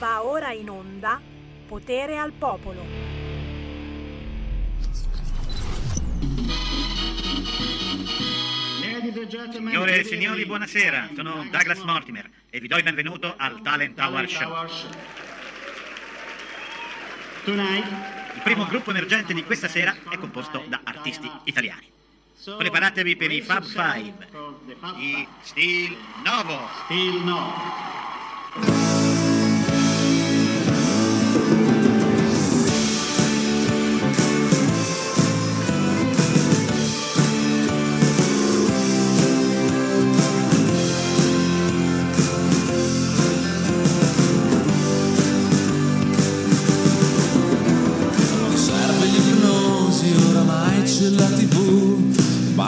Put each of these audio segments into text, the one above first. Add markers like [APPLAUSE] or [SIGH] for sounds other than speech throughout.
Va ora in onda Potere al Popolo. Signore e signori, buonasera. Sono Douglas Mortimer e vi do il benvenuto al Talent Hour Show. Il primo gruppo emergente di questa sera è composto da artisti italiani. Preparatevi per i Fab Five di Steel Novo. Steel Novo.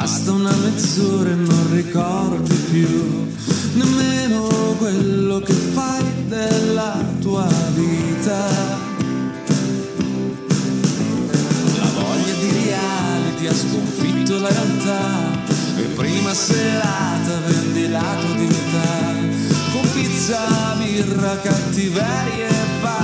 Basta una mezz'ora e non ricordi più Nemmeno quello che fai della tua vita. La voglia di reality ha sconfitto la realtà E prima serata vendi la tua dignità. Con pizza, birra, cattiverie e patatine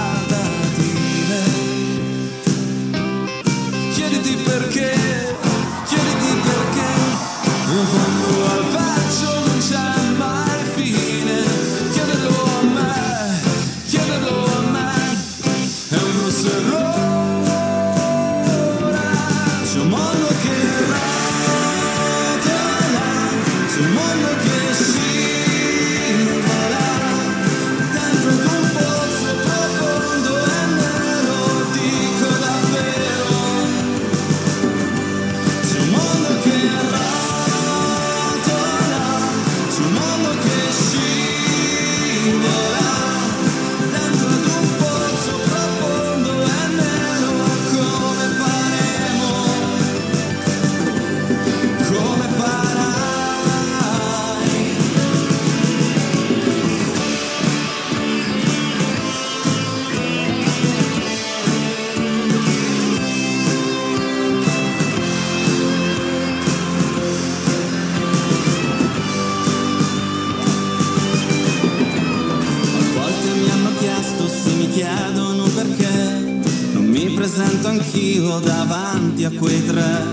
anch'io davanti a quei tre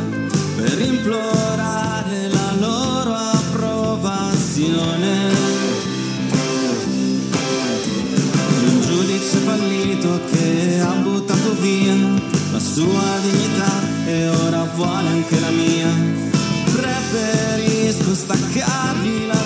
per implorare la loro approvazione. Un giudice fallito che ha buttato via la sua dignità e ora vuole anche la mia. Preferisco staccargli la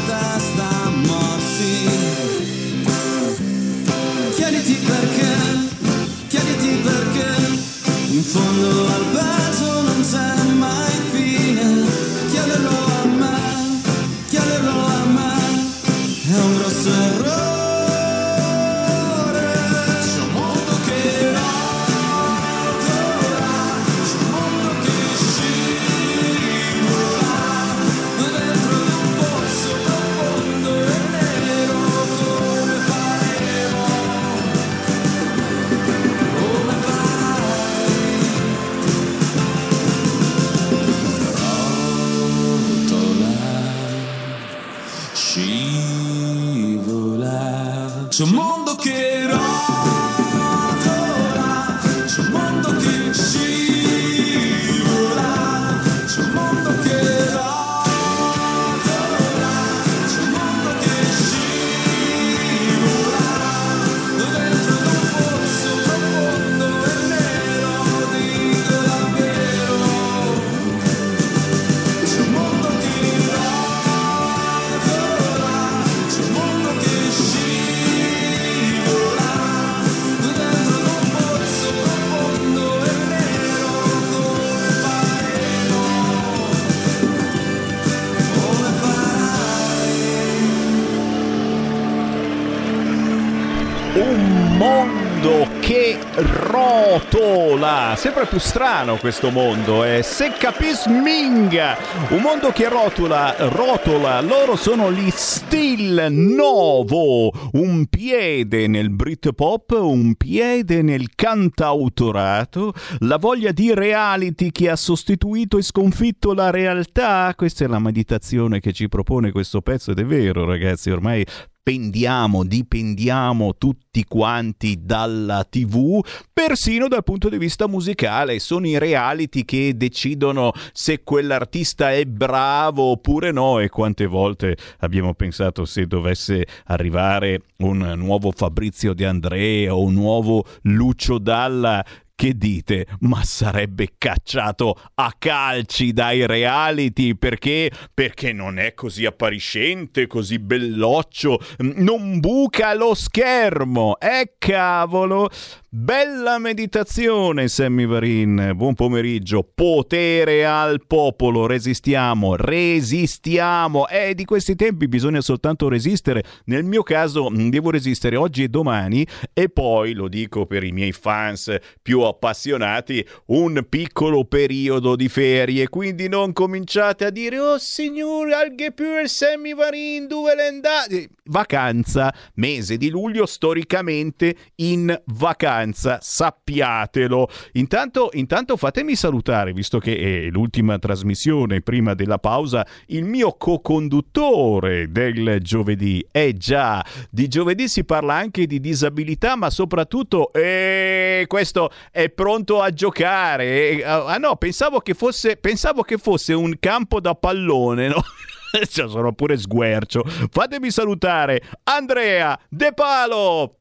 Sempre più strano questo mondo, eh. Se capis minga. Un mondo che rotola, rotola. Loro sono gli Still Novo. Un piede nel Britpop, un piede nel cantautorato. La voglia di reality che ha sostituito e sconfitto la realtà. Questa è la meditazione che ci propone questo pezzo ed è vero, ragazzi. Ormai dipendiamo, dipendiamo tutti quanti dalla TV, persino dal punto di vista musicale. Sono i reality che decidono se quell'artista è bravo oppure no e quante volte abbiamo pensato se dovesse arrivare un nuovo Fabrizio De Andrea o un nuovo Lucio Dalla che dite? Ma sarebbe cacciato a calci dai reality perché? Perché non è così appariscente, così belloccio, non buca lo schermo. Eh cavolo! Bella meditazione, Sammy Varin. Buon pomeriggio. Potere al popolo. Resistiamo, resistiamo. E di questi tempi bisogna soltanto resistere. Nel mio caso devo resistere oggi e domani e poi, lo dico per i miei fans più appassionati, un piccolo periodo di ferie. Quindi non cominciate a dire, oh signore, alghe più il Sammy Varin, dove le andate? Vacanza, mese di luglio, storicamente in vacanza sappiatelo. Intanto, intanto fatemi salutare, visto che è l'ultima trasmissione prima della pausa, il mio co-conduttore del giovedì. Eh già, di giovedì si parla anche di disabilità, ma soprattutto, eh, questo pronto a giocare. Ah no, pensavo che fosse, pensavo che fosse un campo da pallone, no? [LAUGHS] cioè, sono pure sguercio. Fatemi salutare Andrea De Palo.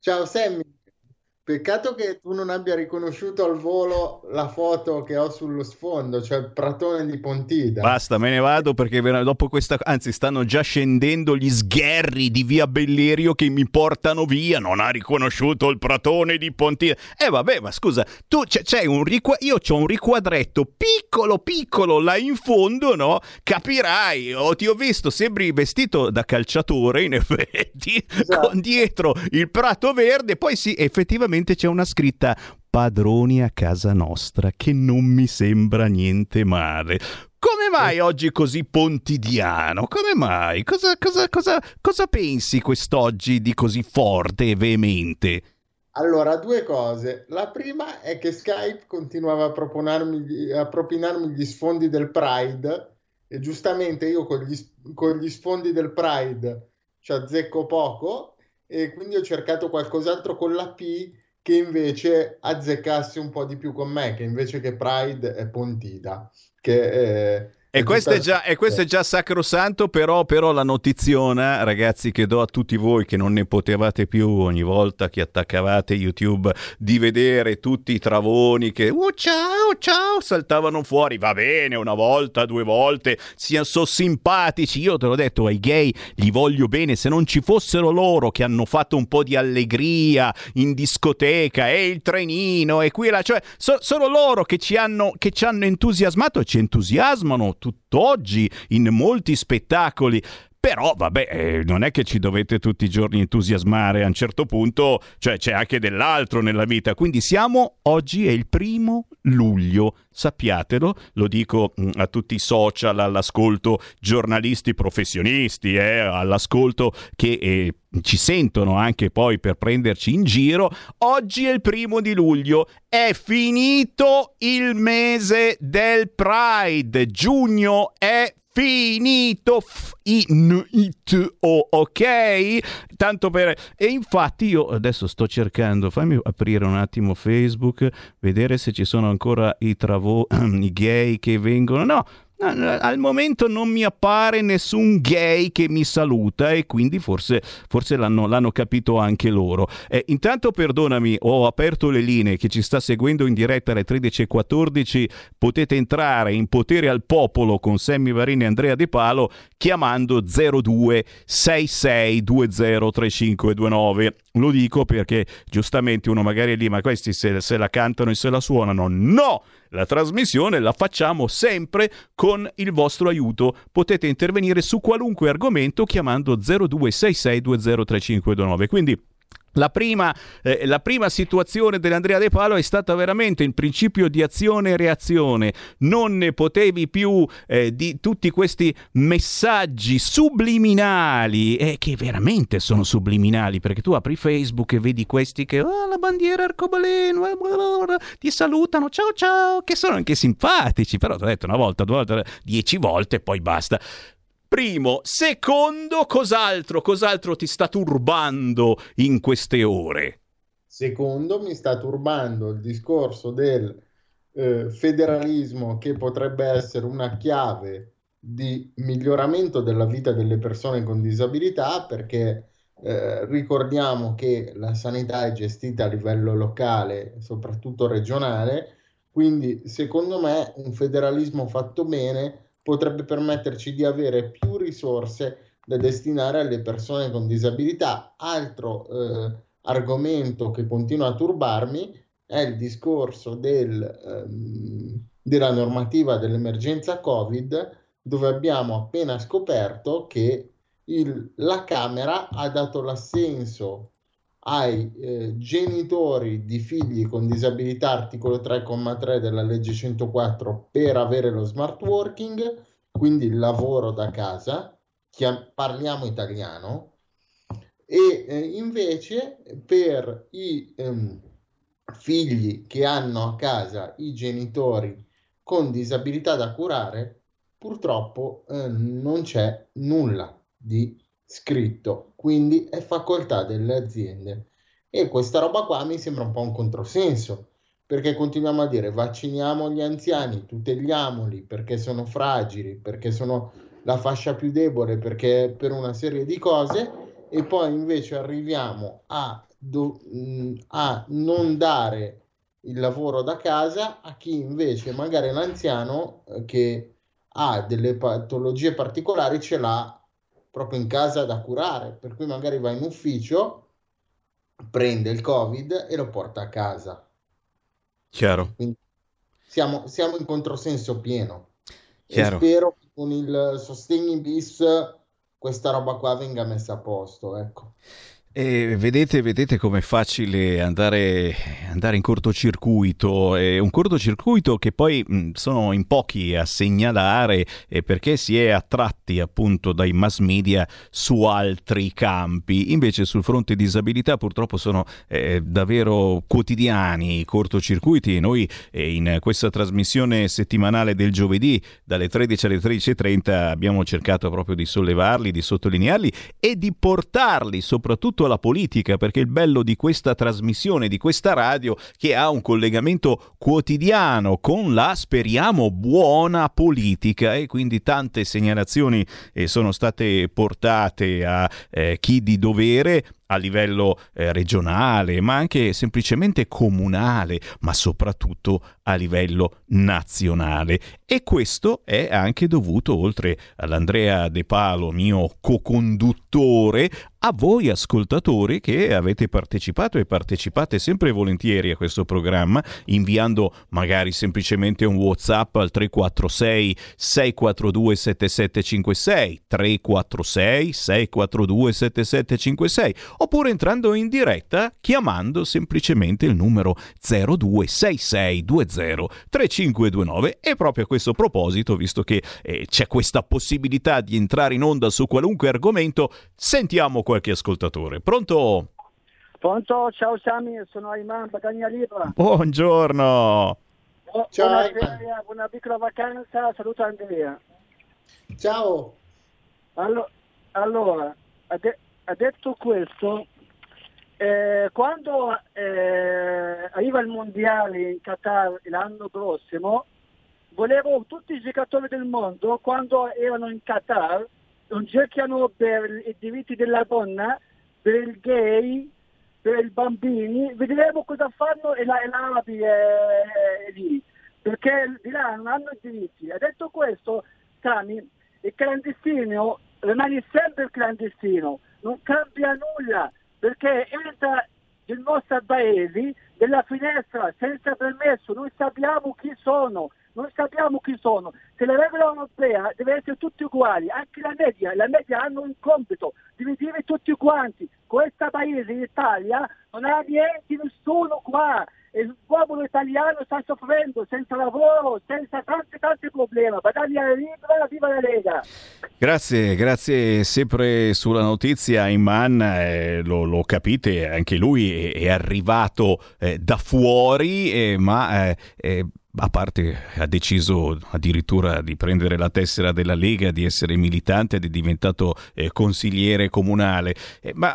Ciao Sammy. Peccato che tu non abbia riconosciuto al volo la foto che ho sullo sfondo, cioè il pratone di Pontida. Basta, me ne vado perché dopo questa... Anzi, stanno già scendendo gli sgherri di via Bellerio che mi portano via. Non ha riconosciuto il pratone di Pontida. Eh vabbè, ma scusa, tu c'è, c'è un riqu... Io ho un riquadretto piccolo piccolo là in fondo, no? Capirai, oh, ti ho visto, sembri vestito da calciatore in effetti, esatto. con dietro il prato verde, poi sì, effettivamente c'è una scritta padroni a casa nostra che non mi sembra niente male. Come mai oggi così pontidiano? Come mai? Cosa, cosa, cosa, cosa pensi quest'oggi di così forte e veemente? Allora, due cose. La prima è che Skype continuava a, a propinarmi gli sfondi del Pride e giustamente io con gli, con gli sfondi del Pride ci azzecco poco e quindi ho cercato qualcos'altro con la P che invece azzeccasse un po' di più con me, che invece che Pride è Pontida, che eh, e questo, è già, e questo è già sacrosanto, però, però, la notiziona, ragazzi, che do a tutti voi che non ne potevate più ogni volta che attaccavate YouTube di vedere tutti i travoni che oh, ciao, ciao, saltavano fuori. Va bene, una volta, due volte, siano so simpatici. Io te l'ho detto ai gay, li voglio bene. Se non ci fossero loro che hanno fatto un po' di allegria in discoteca e il trenino e qui e là, cioè so, sono loro che ci hanno, che ci hanno entusiasmato e ci entusiasmano tutt'oggi in molti spettacoli. Però, vabbè, eh, non è che ci dovete tutti i giorni entusiasmare, a un certo punto, cioè c'è anche dell'altro nella vita. Quindi siamo, oggi è il primo luglio, sappiatelo, lo dico mm, a tutti i social, all'ascolto giornalisti professionisti, eh, all'ascolto che... Eh, ci sentono anche poi per prenderci in giro. Oggi è il primo di luglio, è finito il mese del Pride, giugno è finito finito ok? Tanto per e infatti io adesso sto cercando fammi aprire un attimo facebook vedere se ci sono ancora i travo [CLEARS THROAT] i gay che vengono. No al momento non mi appare nessun gay che mi saluta e quindi forse, forse l'hanno, l'hanno, capito anche loro. Eh, intanto perdonami, ho aperto le linee, chi ci sta seguendo in diretta alle 13.14 potete entrare in potere al popolo con Sammy Varini e Andrea De Palo chiamando 0266203529. Lo dico perché giustamente uno magari è lì, ma questi se, se la cantano e se la suonano. No! La trasmissione la facciamo sempre con il vostro aiuto. Potete intervenire su qualunque argomento chiamando 0266203529. Quindi la prima, eh, la prima, situazione dell'Andrea De Palo è stata veramente il principio di azione e reazione. Non ne potevi più eh, di tutti questi messaggi subliminali, eh, che veramente sono subliminali, perché tu apri Facebook e vedi questi che oh, la bandiera arcobaleno, ti salutano, ciao ciao, che sono anche simpatici, però ti ho detto una volta, due volte, dieci volte e poi basta. Primo. Secondo, cos'altro, cos'altro ti sta turbando in queste ore? Secondo, mi sta turbando il discorso del eh, federalismo che potrebbe essere una chiave di miglioramento della vita delle persone con disabilità perché eh, ricordiamo che la sanità è gestita a livello locale, soprattutto regionale, quindi secondo me un federalismo fatto bene potrebbe permetterci di avere più risorse da destinare alle persone con disabilità. Altro eh, argomento che continua a turbarmi è il discorso del, ehm, della normativa dell'emergenza Covid, dove abbiamo appena scoperto che il, la Camera ha dato l'assenso ai eh, genitori di figli con disabilità, articolo 3,3 della legge 104, per avere lo smart working, quindi il lavoro da casa, chiam- parliamo italiano, e eh, invece per i ehm, figli che hanno a casa i genitori con disabilità da curare, purtroppo eh, non c'è nulla di scritto, quindi è facoltà delle aziende. E questa roba qua mi sembra un po' un controsenso, perché continuiamo a dire vacciniamo gli anziani, tuteliamoli perché sono fragili, perché sono la fascia più debole, perché per una serie di cose, e poi invece arriviamo a do, mh, a non dare il lavoro da casa a chi invece magari è un anziano eh, che ha delle patologie particolari ce l'ha proprio in casa da curare, per cui magari va in ufficio, prende il Covid e lo porta a casa. Chiaro. Quindi siamo, siamo in controsenso pieno. Chiaro. E spero che con il sostegni bis questa roba qua venga messa a posto, ecco. E vedete, vedete com'è facile andare, andare in cortocircuito, è un cortocircuito che poi mh, sono in pochi a segnalare eh, perché si è attratti appunto dai mass media su altri campi, invece sul fronte disabilità purtroppo sono eh, davvero quotidiani i cortocircuiti. E noi eh, in questa trasmissione settimanale del giovedì dalle 13 alle 13.30 abbiamo cercato proprio di sollevarli, di sottolinearli e di portarli soprattutto alla politica, perché il bello di questa trasmissione, di questa radio, che ha un collegamento quotidiano con la, speriamo, buona politica e quindi tante segnalazioni eh, sono state portate a eh, chi di dovere a livello eh, regionale, ma anche semplicemente comunale, ma soprattutto a livello nazionale. E questo è anche dovuto, oltre all'Andrea De Palo, mio co-conduttore, a voi ascoltatori che avete partecipato e partecipate sempre volentieri a questo programma, inviando magari semplicemente un WhatsApp al 346 642 7756 346 642 7756 oppure entrando in diretta chiamando semplicemente il numero 026620 3529 e proprio a questo proposito, visto che eh, c'è questa possibilità di entrare in onda su qualunque argomento, sentiamo qualche ascoltatore. Pronto? Pronto, ciao Sami, sono Ayman Bagagna Libra. Buongiorno. Ciao, buona, Ayman. feria, buona piccola vacanza, saluto Andrea. Ciao. Allo- allora, ha, de- ha detto questo, eh, quando eh, arriva il mondiale in Qatar l'anno prossimo, volevo tutti i giocatori del mondo, quando erano in Qatar, non cercano per i diritti della donna, per il gay, per i bambini, vedremo cosa fanno e la, e l'Arabi eh, lì, perché di là non hanno i diritti. Ha detto questo, Sami, il clandestino rimane sempre clandestino, non cambia nulla, perché entra nel nostro paese della finestra senza permesso, noi sappiamo chi sono, noi sappiamo chi sono. Se la regola europea deve essere tutti uguali, anche la media, la media hanno un compito di dire tutti quanti. Questo paese, l'Italia, non ha niente, nessuno qua. Il popolo italiano sta soffrendo senza lavoro, senza tanti tanti problemi. Battaglia libera, viva la Lega! Grazie, grazie sempre sulla notizia Iman, eh, lo, lo capite, anche lui è, è arrivato eh, da fuori, eh, ma eh, eh, a parte ha deciso addirittura di prendere la tessera della Lega, di essere militante ed è diventato eh, consigliere comunale, eh, ma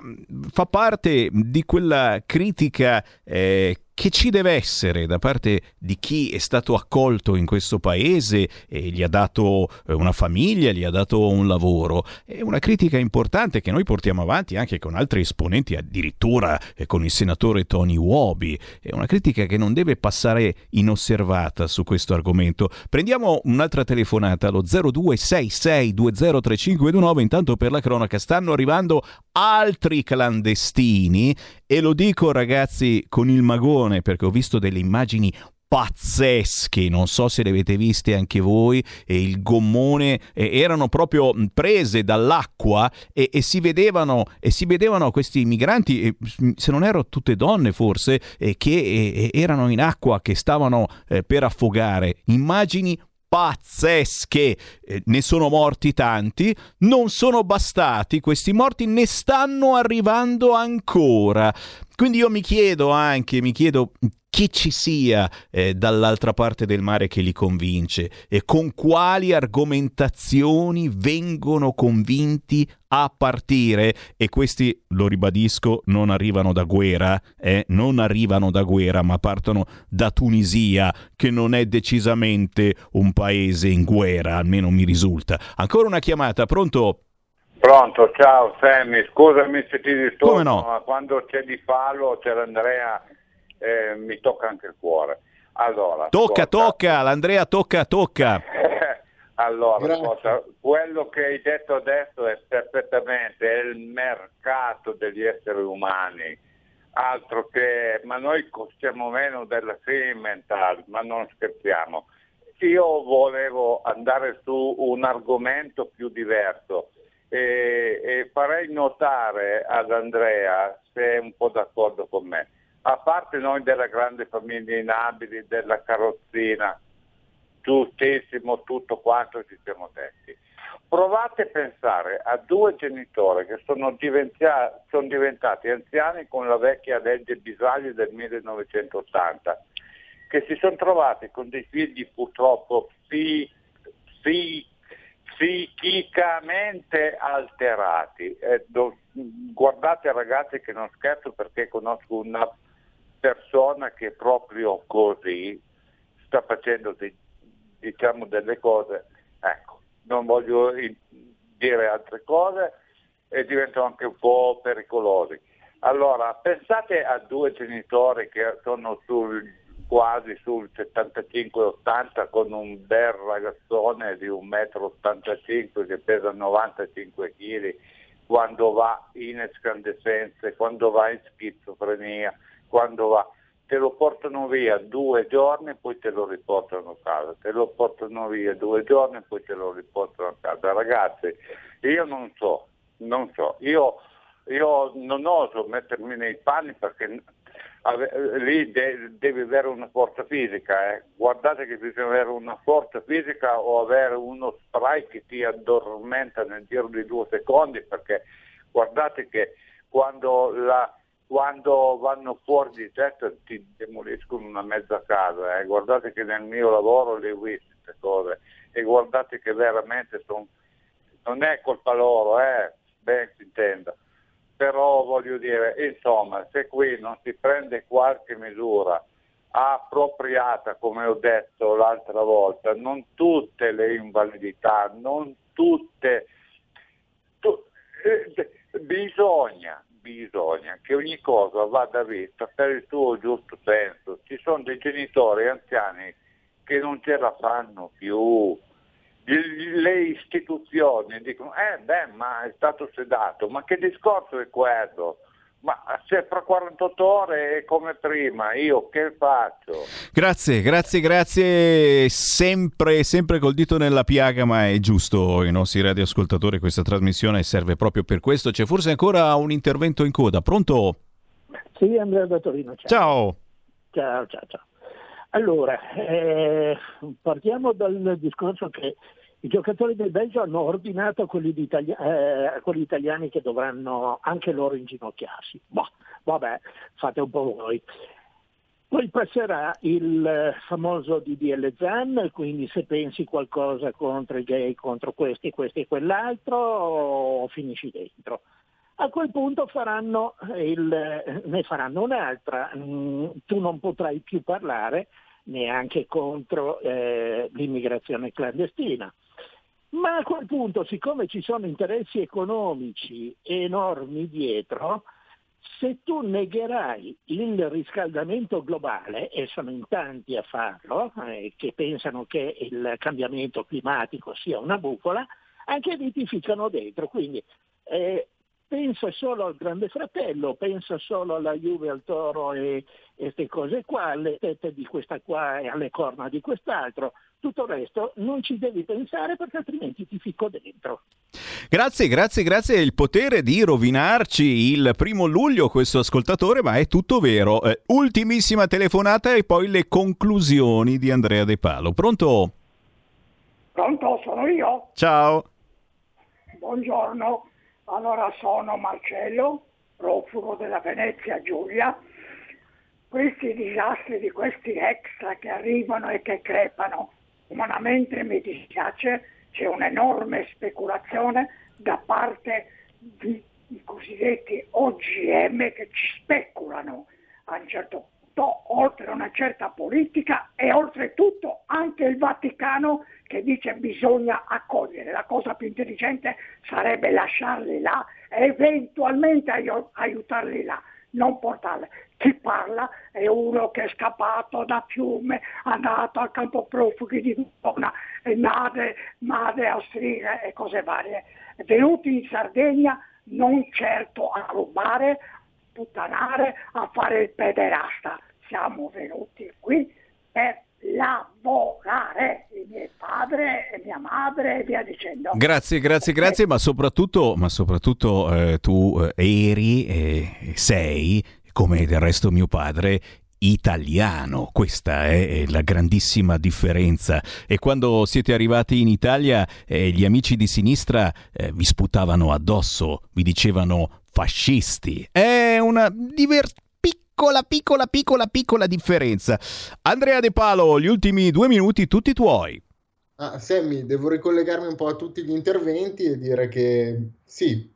fa parte di quella critica eh, che ci deve essere da parte di chi è stato accolto in questo paese e gli ha dato eh, una famiglia, gli ha dato un lavoro. È una critica importante che noi portiamo avanti anche con altri esponenti, addirittura eh, con il senatore Tony Wobi. È una critica che non deve passare inosservata su questo argomento. Prendiamo un'altra telefonata allo 0266203529. Intanto per la cronaca stanno arrivando altri clandestini e lo dico ragazzi con il magone perché ho visto delle immagini pazzesche, non so se le avete viste anche voi, e il gommone eh, erano proprio prese dall'acqua e, e, si vedevano, e si vedevano questi migranti, eh, se non erano tutte donne forse, eh, che erano in acqua, che stavano eh, per affogare. Immagini pazzesche. Eh, ne sono morti tanti, non sono bastati questi morti, ne stanno arrivando ancora. Quindi io mi chiedo anche, mi chiedo chi ci sia eh, dall'altra parte del mare che li convince e con quali argomentazioni vengono convinti a partire e questi, lo ribadisco, non arrivano da guerra, eh? non arrivano da guerra ma partono da Tunisia che non è decisamente un paese in guerra, almeno mi risulta. Ancora una chiamata, pronto? Pronto, ciao Sammy, scusami se ti disturbo, no? ma quando c'è di fallo c'è l'Andrea eh, mi tocca anche il cuore. Allora, tocca, ascolta. tocca, l'Andrea tocca, tocca. [LAUGHS] allora, ascolta, quello che hai detto adesso è perfettamente è il mercato degli esseri umani, altro che, ma noi costiamo meno della Simental, ma non scherziamo. Io volevo andare su un argomento più diverso e, e farei notare ad Andrea, se è un po' d'accordo con me, a parte noi della grande famiglia inabili, della carrozzina, giustissimo tutto quanto ci siamo detti. Provate a pensare a due genitori che sono, diventa- sono diventati anziani con la vecchia legge Bisagli del 1980, che si sono trovati con dei figli purtroppo psi- psichicamente alterati. Eh, do- guardate ragazzi che non scherzo perché conosco una persona che proprio così sta facendo di, diciamo delle cose, ecco, non voglio dire altre cose e diventano anche un po' pericolosi. Allora, pensate a due genitori che sono sul, quasi sul 75-80 con un bel ragazzone di 1,85 m che pesa 95 kg, quando va in escandescenze, quando va in schizofrenia, quando va, te lo portano via due giorni e poi te lo riportano a casa, te lo portano via due giorni e poi te lo riportano a casa. Ragazzi, io non so, non so, io, io non oso mettermi nei panni perché lì de- devi avere una forza fisica, eh. guardate che bisogna avere una forza fisica o avere uno spray che ti addormenta nel giro di due secondi perché guardate che quando la, quando vanno fuori di testa ti demoliscono una mezza casa. Eh. Guardate che nel mio lavoro le ho viste queste cose e guardate che veramente son... non è colpa loro, eh, ben si intenda. Però voglio dire, insomma, se qui non si prende qualche misura appropriata, come ho detto l'altra volta, non tutte le invalidità, non tutte, tu, eh, bisogna bisogna che ogni cosa vada vista per il suo giusto senso. Ci sono dei genitori anziani che non ce la fanno più. Le istituzioni dicono, eh beh, ma è stato sedato, ma che discorso è quello? Ma se fra 48 ore è come prima, io che faccio? Grazie, grazie, grazie. Sempre, sempre col dito nella piaga, ma è giusto i nostri radioascoltatori. Questa trasmissione serve proprio per questo. C'è forse ancora un intervento in coda. Pronto? Sì, Andrea da Torino. Ciao. Ciao, ciao, ciao. ciao. Allora, eh, partiamo dal discorso che i giocatori del Belgio hanno ordinato a quelli, itali- eh, quelli italiani che dovranno anche loro inginocchiarsi. Boh, vabbè, fate un po' voi. Poi passerà il eh, famoso DDL Zan, quindi se pensi qualcosa contro i gay, contro questi, questo e quell'altro, finisci dentro. A quel punto faranno il, ne faranno un'altra, mm, tu non potrai più parlare neanche contro eh, l'immigrazione clandestina. Ma a quel punto, siccome ci sono interessi economici enormi dietro, se tu negherai il riscaldamento globale, e sono in tanti a farlo, eh, che pensano che il cambiamento climatico sia una bufala, anche lì ti ficcano dentro. Quindi eh, pensa solo al Grande Fratello, pensa solo alla Juve, al Toro e queste cose qua, alle tette di questa qua e alle corna di quest'altro. Tutto il resto non ci devi pensare perché altrimenti ti ficco dentro. Grazie, grazie, grazie. Il potere di rovinarci il primo luglio questo ascoltatore, ma è tutto vero. Eh, ultimissima telefonata e poi le conclusioni di Andrea De Palo. Pronto? Pronto, sono io. Ciao. Buongiorno. Allora sono Marcello, profugo della Venezia Giulia. Questi disastri di questi extra che arrivano e che crepano, umanamente mi dispiace, c'è un'enorme speculazione da parte di i cosiddetti OGM che ci speculano a un certo punto, oltre a una certa politica e oltretutto anche il Vaticano che dice bisogna accogliere. La cosa più intelligente sarebbe lasciarli là e eventualmente aiutarli là, non portarli. Chi parla è uno che è scappato da Fiume, andato al campo profughi di Verona, madre, madre austriaca e cose varie. È venuto in Sardegna non certo a rubare, puttanare, a fare il pederasta. Siamo venuti qui per lavorare, il mio padre e mia madre e via dicendo. Grazie, grazie, grazie, ma soprattutto, ma soprattutto eh, tu eh, eri e sei, come del resto mio padre, italiano. Questa è la grandissima differenza. E quando siete arrivati in Italia, eh, gli amici di sinistra eh, vi sputavano addosso, vi dicevano fascisti. È una divertente piccola, piccola, piccola, piccola differenza. Andrea De Palo, gli ultimi due minuti tutti tuoi. Ah, Sammy, devo ricollegarmi un po' a tutti gli interventi e dire che sì,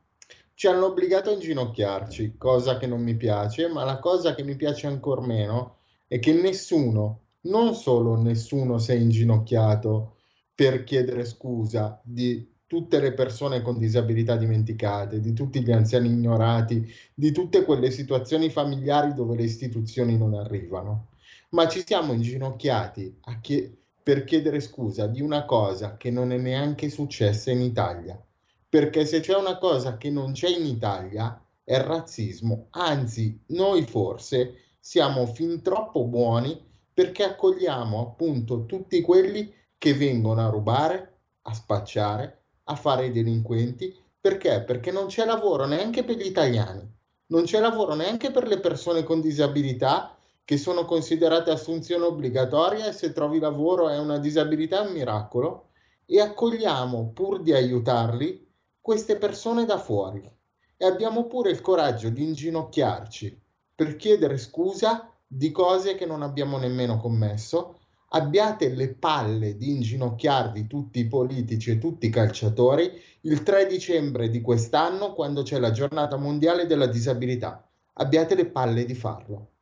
ci hanno obbligato a inginocchiarci, cosa che non mi piace, ma la cosa che mi piace ancora meno è che nessuno, non solo nessuno si è inginocchiato per chiedere scusa di tutte le persone con disabilità dimenticate, di tutti gli anziani ignorati, di tutte quelle situazioni familiari dove le istituzioni non arrivano. Ma ci siamo inginocchiati chie- per chiedere scusa di una cosa che non è neanche successa in Italia. Perché se c'è una cosa che non c'è in Italia è il razzismo. Anzi, noi forse siamo fin troppo buoni perché accogliamo appunto tutti quelli che vengono a rubare, a spacciare, a fare i delinquenti. Perché? Perché non c'è lavoro neanche per gli italiani, non c'è lavoro neanche per le persone con disabilità che sono considerate assunzione obbligatoria e se trovi lavoro è una disabilità è un miracolo e accogliamo pur di aiutarli queste persone da fuori e abbiamo pure il coraggio di inginocchiarci per chiedere scusa di cose che non abbiamo nemmeno commesso abbiate le palle di inginocchiarvi tutti i politici e tutti i calciatori il 3 dicembre di quest'anno quando c'è la giornata mondiale della disabilità. Abbiate le palle di farlo.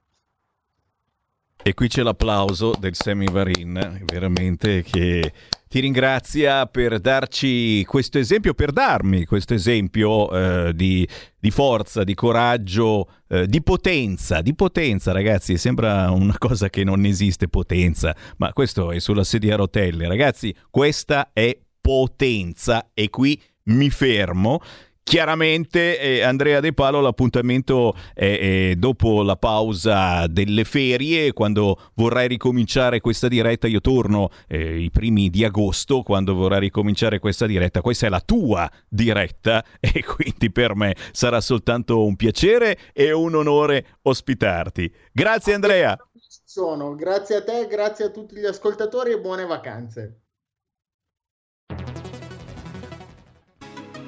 E qui c'è l'applauso del Semi Varin, veramente che ti ringrazia per darci questo esempio, per darmi questo esempio eh, di, di, forza, di coraggio, eh, di potenza, di potenza ragazzi, sembra una cosa che non esiste potenza, ma questo è sulla sedia a rotelle, ragazzi, questa è potenza e qui mi fermo Chiaramente eh, Andrea De Palo l'appuntamento è, è, dopo la pausa delle ferie, quando vorrai ricominciare questa diretta, io torno eh, i primi di agosto, quando vorrai ricominciare questa diretta, questa è la tua diretta [LAUGHS] e quindi per me sarà soltanto un piacere e un onore ospitarti. Grazie Andrea. Sono, grazie a te, grazie a tutti gli ascoltatori e buone vacanze.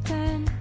Then,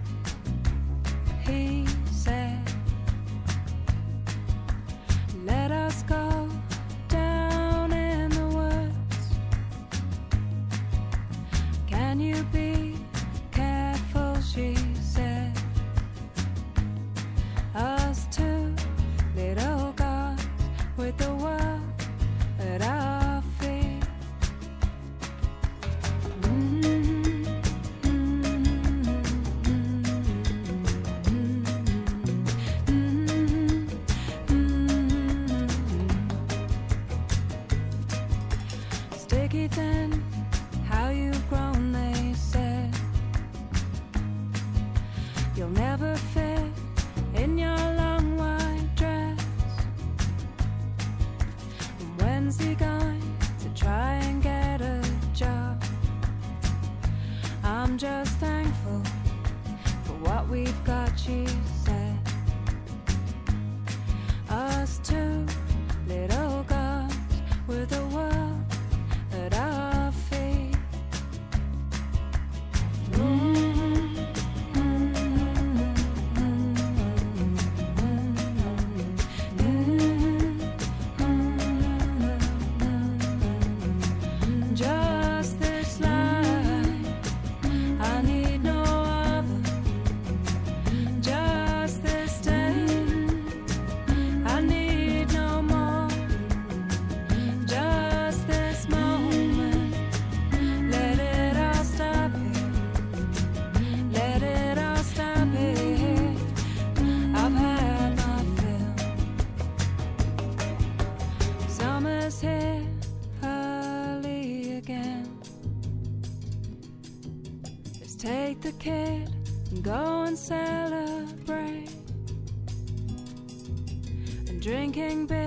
kid and go and celebrate. And drinking beer,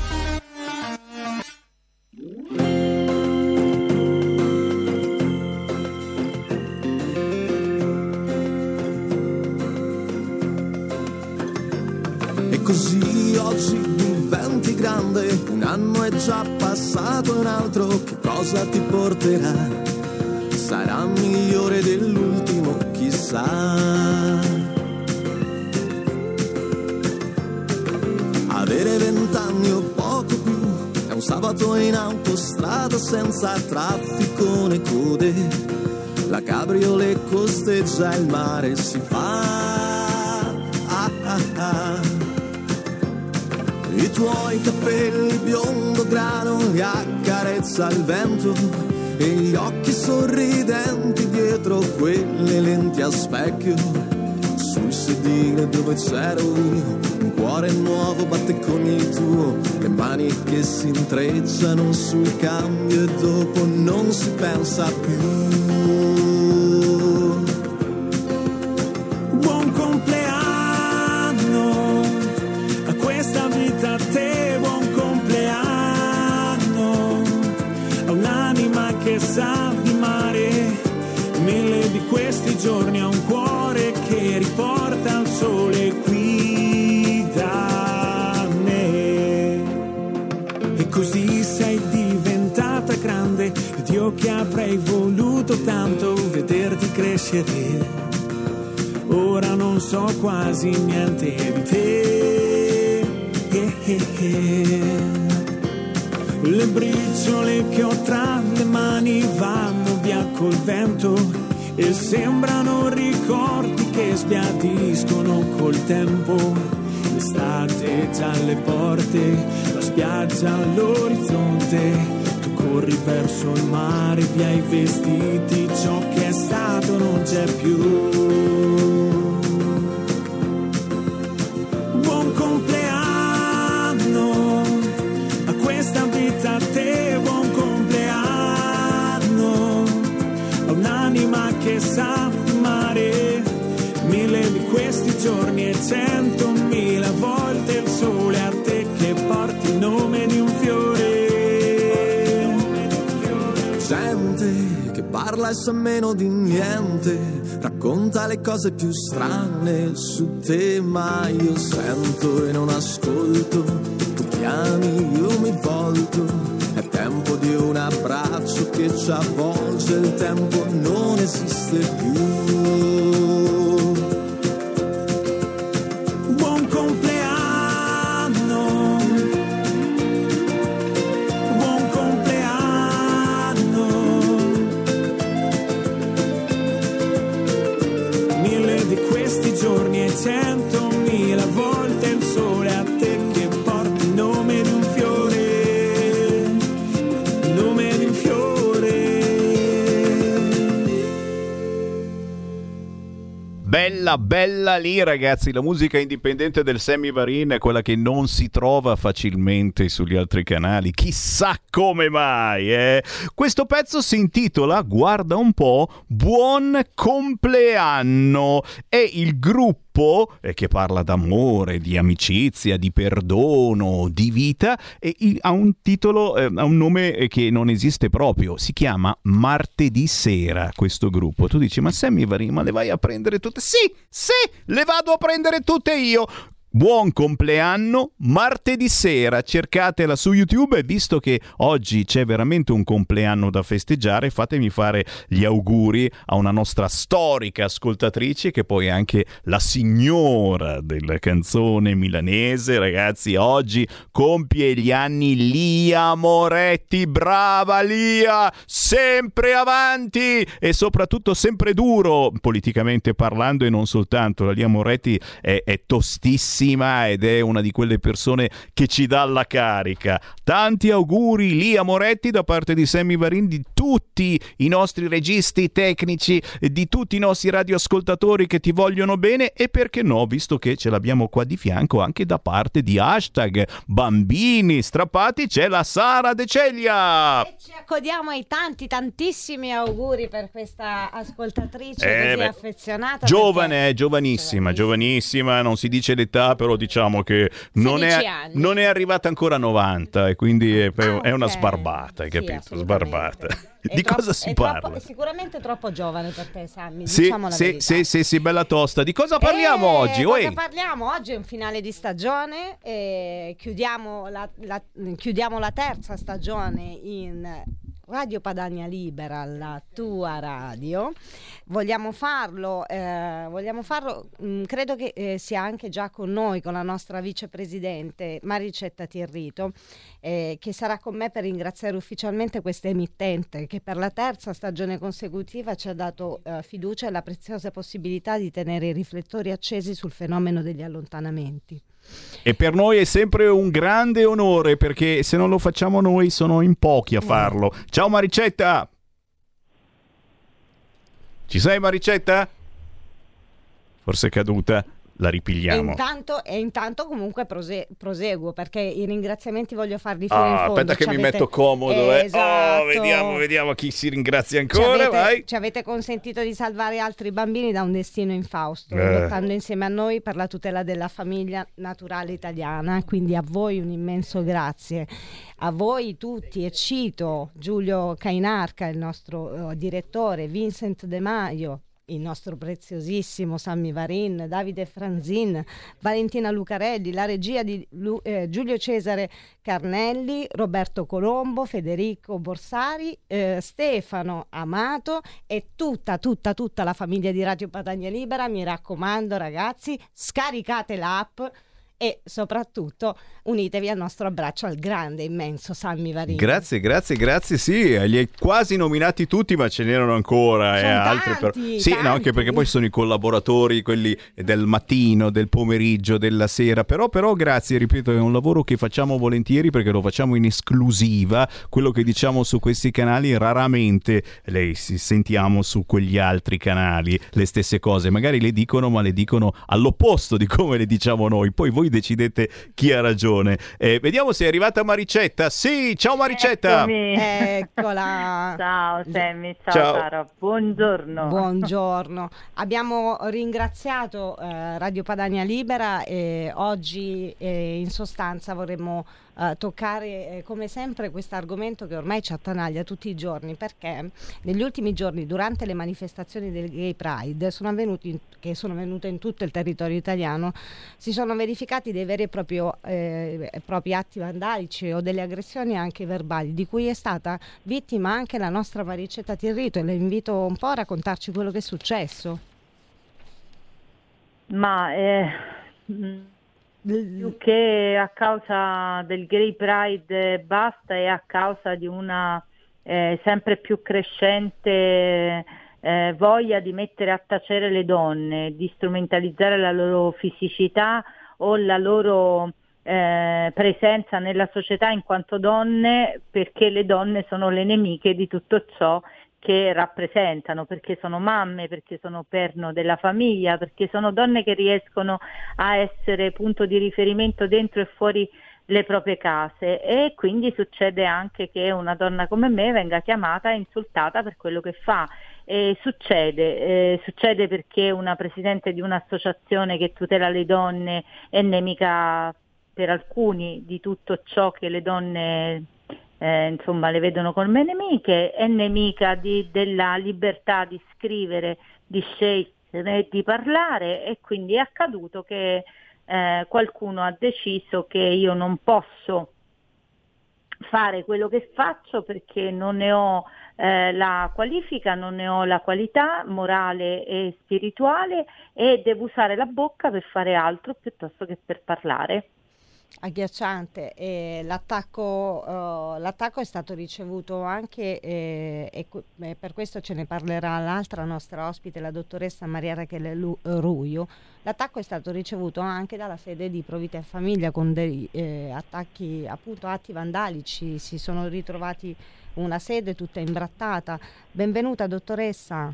Cosa ti porterà? Sarà migliore dell'ultimo, chissà. Avere vent'anni o poco più è un sabato in autostrada senza traffico né code. La cabriolet costeggia il mare, si fa. Ah, ah, ah. I tuoi capelli biondo grano li accarezza il vento e gli occhi sorridenti dietro quelle lenti a specchio. Sul sedile dove c'ero un cuore nuovo batte con il tuo, le mani che si intrecciano sul cambio e dopo non si pensa più. Giorni a un cuore che riporta il sole qui da me. E così sei diventata grande ed io che avrei voluto tanto vederti crescere. Ora non so quasi niente di te. Eh, eh, eh. Le briciole che ho tra le mani vanno via col vento e sembrano ricordi che sbiadiscono col tempo. L'estate già alle porte, la spiaggia all'orizzonte. Tu corri verso il mare, via i vestiti, ciò che è stato non c'è più. Che parla e sa meno di niente, racconta le cose più strane su te, ma io sento e non ascolto. Tu chiami, io mi volto. È tempo di un abbraccio che ci avvolge, il tempo non esiste più. Bella lì ragazzi, la musica indipendente del Sammy Varin è quella che non si trova facilmente sugli altri canali, chissà come mai. Eh? Questo pezzo si intitola, guarda un po', Buon compleanno, è il gruppo eh, che parla d'amore, di amicizia, di perdono, di vita e ha un titolo, eh, ha un nome eh, che non esiste proprio, si chiama Martedì sera questo gruppo. Tu dici ma Sammy ma le vai a prendere tutte? Sì, sì, le vado a prendere tutte io. Buon compleanno, martedì sera, cercatela su YouTube e visto che oggi c'è veramente un compleanno da festeggiare, fatemi fare gli auguri a una nostra storica ascoltatrice che poi è anche la signora della canzone milanese, ragazzi, oggi compie gli anni Lia Moretti, brava Lia, sempre avanti e soprattutto sempre duro politicamente parlando e non soltanto, la Lia Moretti è, è tostissima ed è una di quelle persone che ci dà la carica. Tanti auguri Lia Moretti da parte di Sammy Varin di tutti i nostri registi tecnici, di tutti i nostri radioascoltatori che ti vogliono bene e perché no, visto che ce l'abbiamo qua di fianco anche da parte di hashtag bambini strappati, c'è la Sara De Celia. Ci accodiamo ai tanti, tantissimi auguri per questa ascoltatrice Eh, affezionata. Giovane, eh, giovanissima, giovanissima, non si dice l'età, però diciamo che non è, 16 anni. non è arrivata ancora a 90 e quindi è, Ah, è una sbarbata, hai Sì, capito? sbarbata. È [LAUGHS] Di troppo- cosa si troppo- parla? è sicuramente troppo giovane per te, Sammy. Sì, diciamo sì, sì, sì, sì, bella tosta. Di cosa parliamo Eh, oggi? Cosa Uè? parliamo? Oggi è un finale di stagione, e chiudiamo, la, la- chiudiamo la terza stagione in Radio Padania Libera, la tua radio. Vogliamo farlo, eh, vogliamo farlo mh, credo che eh, sia anche già con noi, con la nostra vicepresidente Maricetta Tirrito, eh, che sarà con me per ringraziare ufficialmente questa emittente che per la terza stagione consecutiva ci ha dato eh, fiducia e la preziosa possibilità di tenere i riflettori accesi sul fenomeno degli allontanamenti. E per noi è sempre un grande onore perché se non lo facciamo noi sono in pochi a farlo. Ciao Maricetta! Ci sei Maricetta? Forse è caduta, la E ripigliamo. intanto, e intanto comunque prose- proseguo perché i ringraziamenti voglio farli fino in Ah, fondo. aspetta che Ci mi avete- metto comodo. Eh. Esatto. Oh, vediamo, vediamo chi si ringrazia Ci ancora. avete, vai. ci avete consentito di salvare altri bambini da un destino infausto, Eh. lottando insieme a noi per la tutela della famiglia naturale italiana. Quindi a voi un immenso grazie. A voi tutti, e cito Giulio Cainarca, il nostro eh, direttore, Vincent De Maio, il nostro preziosissimo Sammy Varin, Davide Franzin, Valentina Lucarelli, la regia di Lu- eh, Giulio Cesare Carnelli, Roberto Colombo, Federico Borsari, eh, Stefano Amato e tutta, tutta, tutta la famiglia di Radio Padania Libera. Mi raccomando ragazzi, scaricate l'app e soprattutto unitevi al nostro abbraccio al grande, immenso Sammy Varin. Grazie, grazie, grazie. Sì, li hai quasi nominati tutti, ma ce n'erano ancora. Sono eh, altri per- tanti, Sì, no, tanti. anche perché poi sono i collaboratori, quelli del mattino, del pomeriggio, della sera. Però, però, grazie, ripeto, è un lavoro che facciamo volentieri perché lo facciamo in esclusiva. Quello che diciamo su questi canali raramente le sentiamo su quegli altri canali le stesse cose. Magari le dicono, ma le dicono all'opposto di come le diciamo noi. Poi voi decidete chi ha ragione. Eh, vediamo se è arrivata Maricetta. Sì, ciao Maricetta. Eccomi. Eccola. Ciao Sammy, ciao, Ciao. Sara, buongiorno. Buongiorno. Abbiamo ringraziato eh, Radio Padania Libera e oggi eh, in sostanza vorremmo eh, toccare eh, come sempre questo argomento che ormai ci attanaglia tutti i giorni perché negli ultimi giorni durante le manifestazioni del Gay Pride sono avvenuti che sono venute in tutto il territorio italiano si sono verificati dei veri e proprio, eh, propri atti vandalici o delle aggressioni anche verbali di cui è stata vittima anche la nostra Maricetta Tirrito e le invito un po' a raccontarci quello che è successo. Ma eh, più che a causa del Gay Pride eh, basta è a causa di una eh, sempre più crescente eh, voglia di mettere a tacere le donne, di strumentalizzare la loro fisicità o la loro eh, presenza nella società in quanto donne perché le donne sono le nemiche di tutto ciò che rappresentano, perché sono mamme, perché sono perno della famiglia, perché sono donne che riescono a essere punto di riferimento dentro e fuori le proprie case e quindi succede anche che una donna come me venga chiamata e insultata per quello che fa. E succede, eh, succede perché una presidente di un'associazione che tutela le donne è nemica per alcuni di tutto ciò che le donne eh, insomma le vedono come nemiche, è nemica di- della libertà di scrivere, di scegliere di parlare e quindi è accaduto che eh, qualcuno ha deciso che io non posso fare quello che faccio perché non ne ho eh, la qualifica, non ne ho la qualità morale e spirituale e devo usare la bocca per fare altro piuttosto che per parlare. Agghiacciante e l'attacco, eh, l'attacco è stato ricevuto anche eh, e e per questo ce ne parlerà l'altra nostra ospite la dottoressa Maria Rachele Lu- Ruio l'attacco è stato ricevuto anche dalla sede di Provita e Famiglia con dei eh, attacchi appunto atti vandalici si sono ritrovati una sede tutta imbrattata benvenuta dottoressa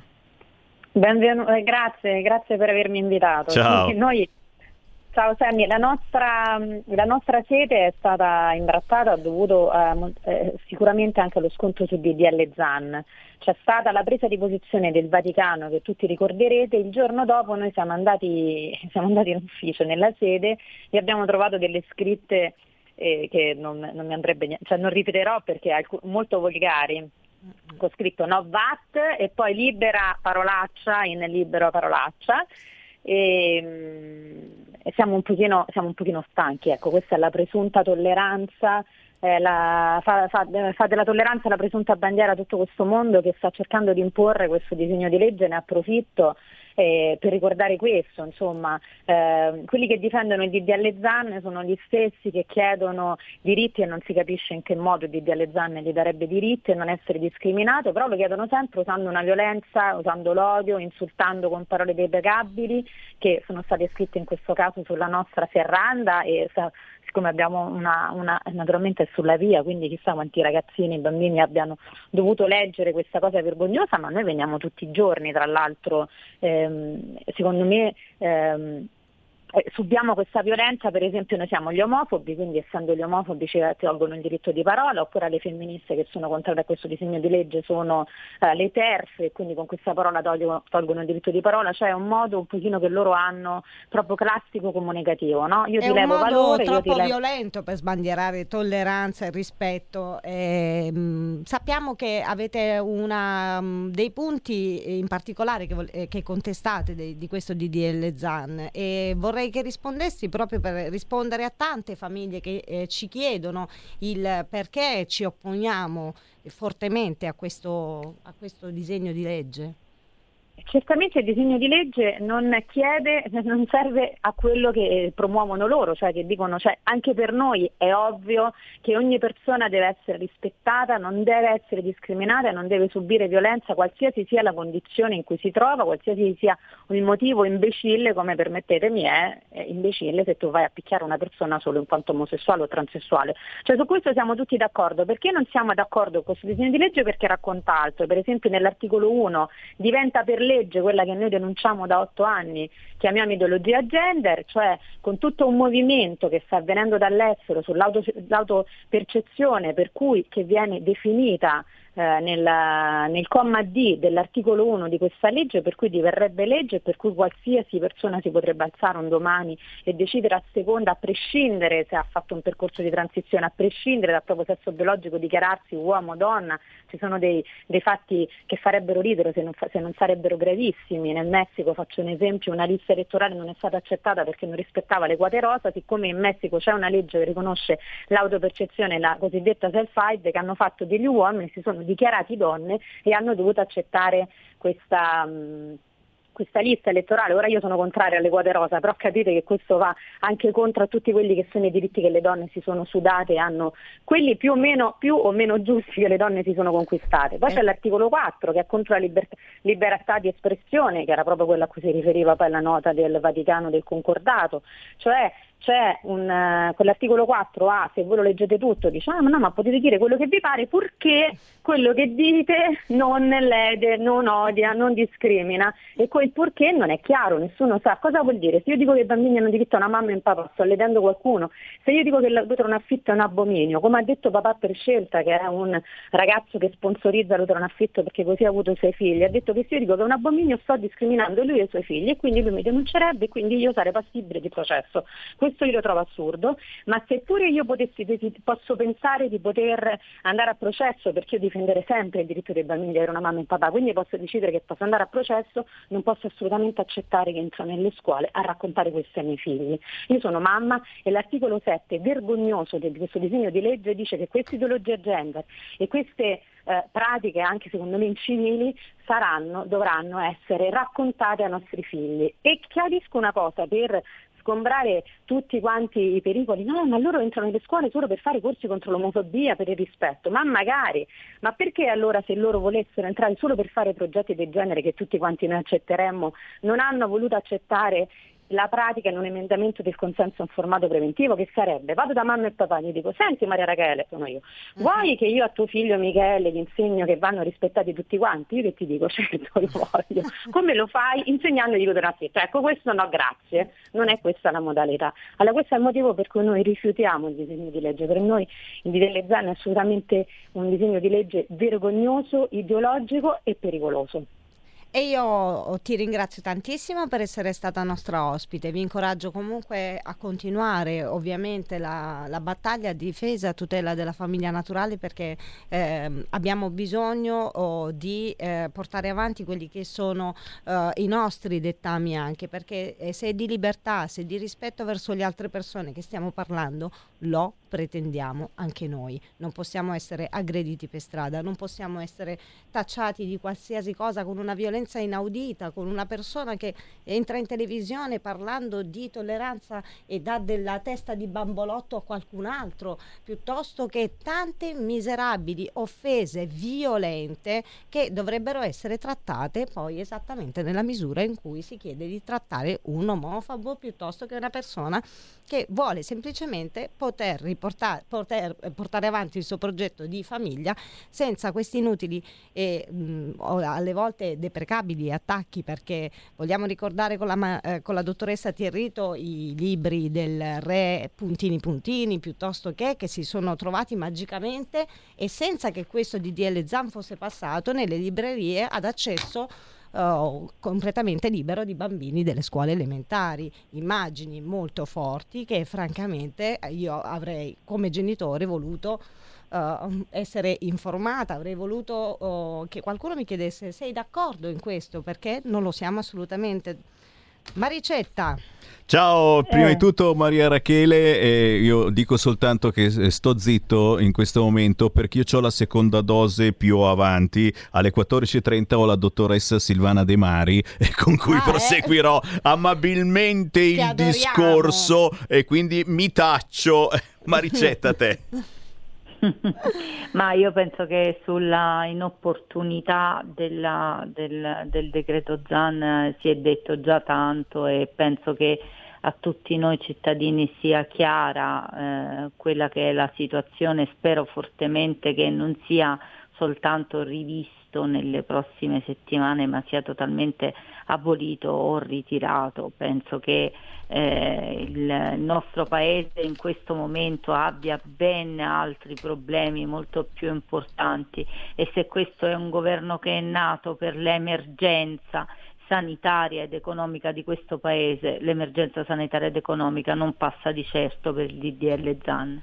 Benvenu- eh, grazie, grazie per avermi invitato. Ciao. Sì, noi- ciao Sammy, la nostra, la nostra sede è stata imbrattata dovuto eh, eh, sicuramente anche allo scontro su DDL ZAN. C'è stata la presa di posizione del Vaticano che tutti ricorderete, il giorno dopo noi siamo andati, [LAUGHS] siamo andati in ufficio nella sede e abbiamo trovato delle scritte eh, che non, non mi andrebbe niente, cioè non ripeterò perché alcu- molto volgari. Con scritto no VAT e poi libera parolaccia in libero parolaccia. E, mm, e siamo, un pochino, siamo un pochino stanchi, ecco, questa è la presunta tolleranza, eh, la, fa, fa- fa della tolleranza la presunta bandiera a tutto questo mondo che sta cercando di imporre questo disegno di legge, ne approfitto eh, per ricordare questo, insomma, eh, quelli che difendono il DDL ZAN sono gli stessi che chiedono diritti e non si capisce in che modo il DDL ZAN gli darebbe diritti e non essere discriminato, però lo chiedono sempre usando una violenza, usando l'odio, insultando con parole deprecabili che sono state scritte in questo caso sulla nostra serranda e siccome abbiamo una, una naturalmente è sulla via, quindi chissà quanti ragazzini e bambini abbiano dovuto leggere questa cosa vergognosa, ma noi veniamo tutti i giorni, tra l'altro, ehm, secondo me ehm, eh, subiamo questa violenza, per esempio noi siamo gli omofobi, quindi essendo gli omofobi ci tolgono il diritto di parola, oppure le femministe che sono contrarie a questo disegno di legge sono eh, le TERF e quindi con questa parola tolgono, tolgono il diritto di parola, cioè è un modo un pochino che loro hanno proprio classico comunicativo, no? Io è ti un levo modo valore, io ti troppo levo... violento per sbandierare tolleranza e rispetto. Ehm, sappiamo che avete una, mm, dei punti in particolare che, eh, che contestate de- di questo DDL ZAN e vorrei che rispondessi proprio per rispondere a tante famiglie che eh, ci chiedono il perché ci opponiamo fortemente a questo, a questo disegno di legge. Certamente il disegno di legge non chiede, [LAUGHS] non serve a quello che promuovono loro, cioè che dicono, cioè anche per noi è ovvio che ogni persona deve essere rispettata, non deve essere discriminata, non deve subire violenza, qualsiasi sia la condizione in cui si trova, qualsiasi sia il motivo imbecille, come permettetemi, è imbecille se tu vai a picchiare una persona solo in quanto omosessuale o transessuale. Cioè su questo siamo tutti d'accordo. Perché non siamo d'accordo con questo disegno di legge? Perché racconta altro. Per esempio nell'articolo 1 diventa per legge quella che noi denunciamo da otto anni, chiamiamo ideologia gender, cioè con tutto un movimento che sta avvenendo dall'estero sull'autopercezione per cui che viene definita eh, nel, nel comma D dell'articolo 1 di questa legge, per cui diverrebbe legge, per cui qualsiasi persona si potrebbe alzare un domani e decidere a seconda, a prescindere se ha fatto un percorso di transizione, a prescindere dal proprio sesso biologico, dichiararsi uomo o donna, ci sono dei, dei fatti che farebbero ridere se non, se non sarebbero gravissimi. Nel Messico, faccio un esempio, una lista elettorale non è stata accettata perché non rispettava le quote rosa, siccome in Messico c'è una legge che riconosce l'autopercezione, la cosiddetta self-hide, che hanno fatto degli uomini, si sono dichiarati donne e hanno dovuto accettare questa... mh, questa lista elettorale, ora io sono contraria alle quote rosa, però capite che questo va anche contro tutti quelli che sono i diritti che le donne si sono sudate e hanno quelli più o meno, più o meno giusti che le donne si sono conquistate. Poi c'è l'articolo 4 che è contro la libertà, libertà di espressione, che era proprio quella a cui si riferiva poi la nota del Vaticano del concordato, cioè c'è un, eh, quell'articolo 4A, se voi lo leggete tutto, dice ah, ma no, ma potete dire quello che vi pare purché quello che dite non lede, non odia, non discrimina e quel purché non è chiaro, nessuno sa cosa vuol dire. Se io dico che i bambini hanno diritto a una mamma e un papà, sto ledendo qualcuno, se io dico che l'utero in affitto è un abominio, come ha detto papà per scelta, che è un ragazzo che sponsorizza l'utero in affitto perché così ha avuto i suoi figli, ha detto che se io dico che è un abominio sto discriminando lui e i suoi figli e quindi lui mi denuncerebbe e quindi io sarei passibile di processo. Questo io lo trovo assurdo, ma seppure io potessi, posso pensare di poter andare a processo perché io difendere sempre il diritto dei bambini di avere una mamma e un papà, quindi posso decidere che posso andare a processo, non posso assolutamente accettare che entrano nelle scuole a raccontare questo ai miei figli. Io sono mamma e l'articolo 7 vergognoso di questo disegno di legge dice che questa ideologia gender e queste eh, pratiche anche secondo me incivili saranno, dovranno essere raccontate ai nostri figli. E chiarisco una cosa per sgombrare tutti quanti i pericoli. No, ma loro entrano nelle scuole solo per fare corsi contro l'omofobia, per il rispetto. Ma magari, ma perché allora se loro volessero entrare solo per fare progetti del genere che tutti quanti noi accetteremmo, non hanno voluto accettare la pratica in un emendamento del consenso informato preventivo che sarebbe vado da mamma e papà e gli dico senti Maria Rachele sono io vuoi che io a tuo figlio Michele gli insegno che vanno rispettati tutti quanti? Io che ti dico [LAUGHS] certo lo voglio. Come lo fai? Insegnandogli cosa era scritto ecco questo no grazie. Non è questa la modalità. Allora questo è il motivo per cui noi rifiutiamo il disegno di legge. Per noi il disegno di Zan è assolutamente un disegno di legge vergognoso ideologico e pericoloso E io ti ringrazio tantissimo per essere stata nostra ospite, vi incoraggio comunque a continuare ovviamente la, la battaglia a difesa e tutela della famiglia naturale perché ehm, abbiamo bisogno oh, di eh, portare avanti quelli che sono eh, i nostri dettami anche perché eh, se è di libertà, se è di rispetto verso le altre persone che stiamo parlando, lo pretendiamo anche noi. Non possiamo essere aggrediti per strada, non possiamo essere tacciati di qualsiasi cosa con una violenza inaudita, con una persona che entra in televisione parlando di tolleranza e dà della testa di bambolotto a qualcun altro, piuttosto che tante miserabili offese violente che dovrebbero essere trattate poi esattamente nella misura in cui si chiede di trattare un omofobo piuttosto che una persona che vuole semplicemente poter, riportare, poter eh, portare avanti il suo progetto di famiglia senza questi inutili e mh, alle volte deprecabili attacchi perché vogliamo ricordare con la, eh, con la dottoressa Tierrito i libri del re puntini puntini piuttosto che che si sono trovati magicamente e senza che questo DDL Zan fosse passato nelle librerie ad accesso uh, completamente libero di bambini delle scuole elementari. Immagini molto forti che francamente io avrei come genitore voluto uh, essere informata, avrei voluto uh, che qualcuno mi chiedesse sei d'accordo in questo perché non lo siamo assolutamente. Maricetta. Ciao, prima Eh. di tutto Maria Rachele, eh, io dico soltanto che eh, sto zitto in questo momento perché io ho la seconda dose più avanti, alle 14.30 ho la dottoressa Silvana De Mari [LAUGHS] eh, con cui proseguirò amabilmente il Ah, adoriamo. discorso e quindi mi taccio. [LAUGHS] Maricetta te. Ma io penso che sulla inopportunità della- del, del decreto Zan eh, si è detto già tanto e penso che a tutti noi cittadini sia chiara eh, quella che è la situazione. Spero fortemente che non sia soltanto rivisto nelle prossime settimane, ma sia totalmente abolito o ritirato. Penso che eh, il nostro paese in questo momento abbia ben altri problemi molto più importanti e se questo è un governo che è nato per l'emergenza sanitaria ed economica di questo paese, l'emergenza sanitaria ed economica non passa di certo per il DDL Zan.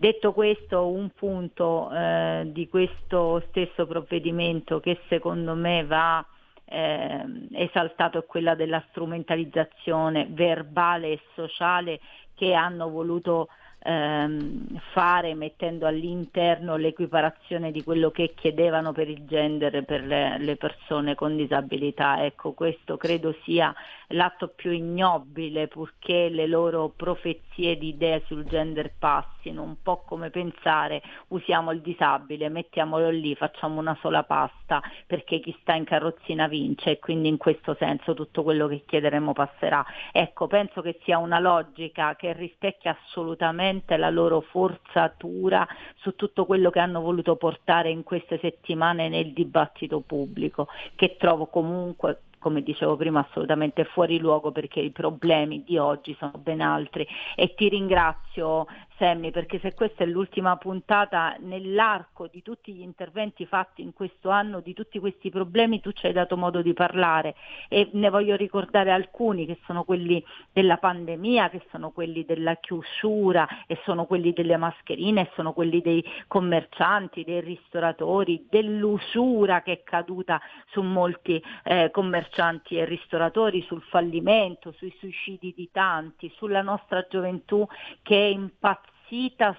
Detto questo, un punto eh, di questo stesso provvedimento che secondo me va eh, esaltato è quella della strumentalizzazione verbale e sociale che hanno voluto ehm, fare mettendo all'interno l'equiparazione di quello che chiedevano per il gender per le, le persone con disabilità. Ecco, questo credo sia l'atto più ignobile purché le loro profezie di idee sul gender passino, un po' come pensare usiamo il disabile, mettiamolo lì, facciamo una sola pasta perché chi sta in carrozzina vince e quindi in questo senso tutto quello che chiederemo passerà. Ecco, penso che sia una logica che rispecchia assolutamente la loro forzatura su tutto quello che hanno voluto portare in queste settimane nel dibattito pubblico, che trovo comunque come dicevo prima, assolutamente fuori luogo perché i problemi di oggi sono ben altri. E ti ringrazio Sammy perché se questa è l'ultima puntata nell'arco di tutti gli interventi fatti in questo anno, di tutti questi problemi, tu ci hai dato modo di parlare. E ne voglio ricordare alcuni che sono quelli della pandemia, che sono quelli della chiusura e sono quelli delle mascherine, e sono quelli dei commercianti, dei ristoratori, dell'usura che è caduta su molti eh, commercianti e ristoratori, sul fallimento, sui suicidi di tanti, sulla nostra gioventù che è impazzita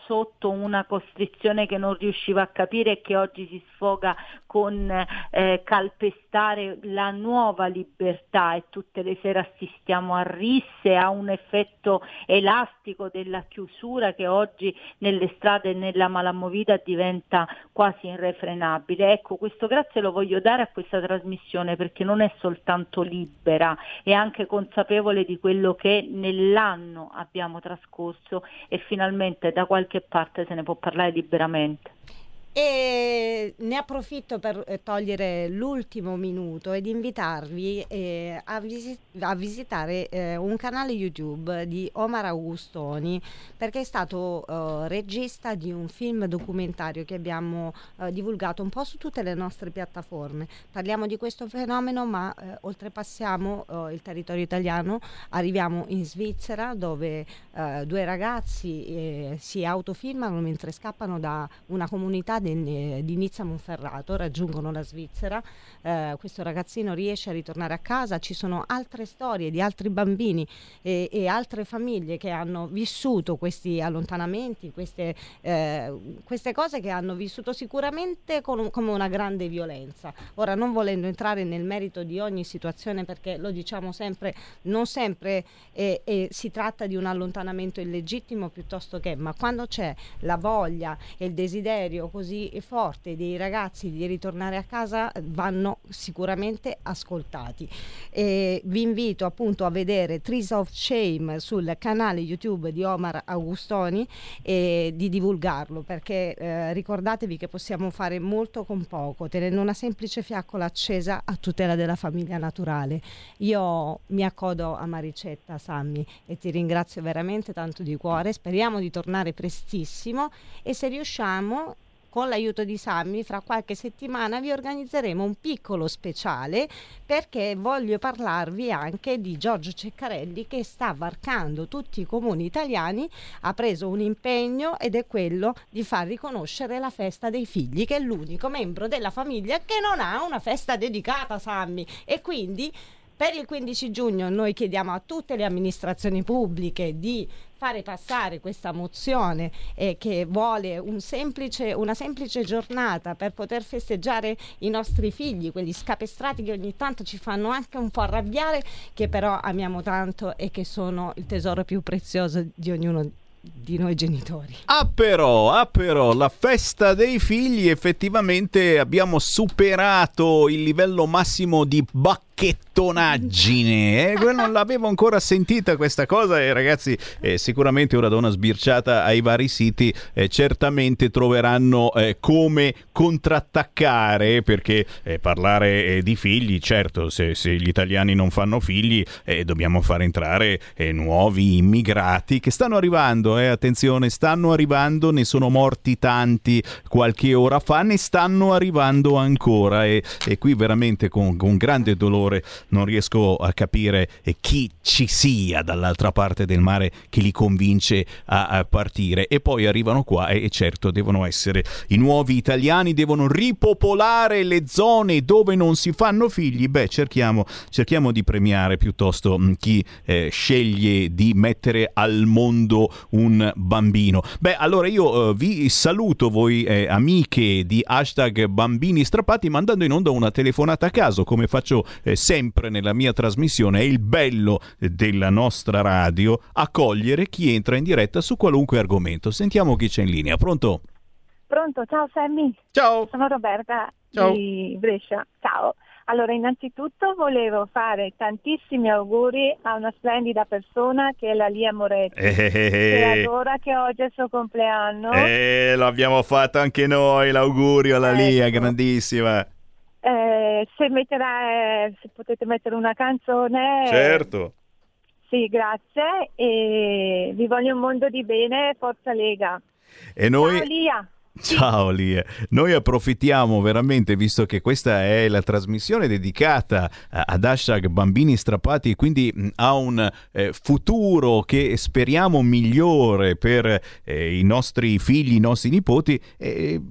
sotto una costrizione che non riusciva a capire e che oggi si sfoga con eh, calpestare la nuova libertà e tutte le sere assistiamo a risse, a un effetto elastico della chiusura che oggi nelle strade e nella malamovita diventa quasi irrefrenabile. Ecco, questo grazie lo voglio dare a questa trasmissione perché non è soltanto libera, è anche consapevole di quello che nell'anno abbiamo trascorso e finalmente da qualche parte se ne può parlare liberamente. E ne approfitto per eh, togliere l'ultimo minuto ed invitarvi eh, a, visi- a visitare eh, un canale YouTube di Omar Augustoni perché è stato eh, regista di un film documentario che abbiamo eh, divulgato un po' su tutte le nostre piattaforme. Parliamo di questo fenomeno ma eh, oltrepassiamo il territorio italiano, arriviamo in Svizzera dove due ragazzi si autofilmano mentre scappano da una comunità eh, di Nizza Monferrato, raggiungono la Svizzera, eh, questo ragazzino riesce a ritornare a casa, ci sono altre storie di altri bambini e, e altre famiglie che hanno vissuto questi allontanamenti, queste, eh, queste cose che hanno vissuto sicuramente con come una grande violenza. Ora non volendo entrare nel merito di ogni situazione perché lo diciamo sempre, non sempre eh, eh, si tratta di un allontanamento illegittimo piuttosto che, ma quando c'è la voglia e il desiderio così forte dei ragazzi di ritornare a casa eh, vanno sicuramente ascoltati. E vi invito appunto a vedere Trees of Shame sul canale YouTube di Omar Augustoni e di divulgarlo perché eh, ricordatevi che possiamo fare molto con poco, tenendo una semplice fiaccola accesa a tutela della famiglia naturale. Io mi accodo a Maricetta, Sammy, e ti ringrazio veramente tanto di cuore. Speriamo di tornare prestissimo e se riusciamo con l'aiuto di Sammy, fra qualche settimana vi organizzeremo un piccolo speciale perché voglio parlarvi anche di Giorgio Ceccarelli che sta varcando tutti i comuni italiani, ha preso un impegno ed è quello di far riconoscere la festa dei figli, che è l'unico membro della famiglia che non ha una festa dedicata a Sammy. E quindi per il 15 giugno noi chiediamo a tutte le amministrazioni pubbliche di fare passare questa mozione eh, che vuole un semplice, una semplice giornata per poter festeggiare i nostri figli, quelli scapestrati che ogni tanto ci fanno anche un po' arrabbiare, che però amiamo tanto e che sono il tesoro più prezioso di ognuno di noi genitori. Ah però, ah però, la festa dei figli effettivamente abbiamo superato il livello massimo di bacchettonaggine. Eh? Non l'avevo ancora sentita questa cosa e ragazzi eh, sicuramente ora da una sbirciata ai vari siti eh, certamente troveranno eh, come contrattaccare perché eh, parlare eh, di figli, certo se, se gli italiani non fanno figli dobbiamo far entrare nuovi immigrati che stanno arrivando, attenzione, stanno arrivando, ne sono morti tanti qualche ora fa, ne stanno arrivando ancora e, e qui veramente con, con grande dolore non riesco a capire eh, chi ci sia dall'altra parte del mare che li convince a, a partire e poi arrivano qua e, e certo devono essere i nuovi italiani, devono ripopolare le zone dove non si fanno figli, beh cerchiamo, cerchiamo di premiare piuttosto mh, chi eh, sceglie di mettere al mondo un bambino. Beh allora io eh, vi saluto voi eh, amiche di hashtag bambini strappati mandando in onda una telefonata a caso come faccio eh, sempre nella mia trasmissione, è il bello della nostra radio accogliere chi entra in diretta su qualunque argomento. Sentiamo chi c'è in linea. Pronto? Pronto, ciao Sammy. Ciao. Sono Roberta Ciao. di Brescia. Ciao. Allora, innanzitutto volevo fare tantissimi auguri a una splendida persona che è la Lia Moretti, Eh, eh, che eh. adora che oggi è il suo compleanno. Eh, l'abbiamo fatto anche noi, l'augurio alla Lia, Ecco. grandissima. Eh, se metterà, eh, se potete mettere una canzone. Certo. Sì, grazie. E vi voglio un mondo di bene, forza Lega. E noi... Ciao Lia. [LAUGHS] Ciao Lia, noi approfittiamo veramente, visto che questa è la trasmissione dedicata ad hashtag bambini strappati, quindi mh, a un eh, futuro che speriamo migliore per eh, i nostri figli, i nostri nipoti, e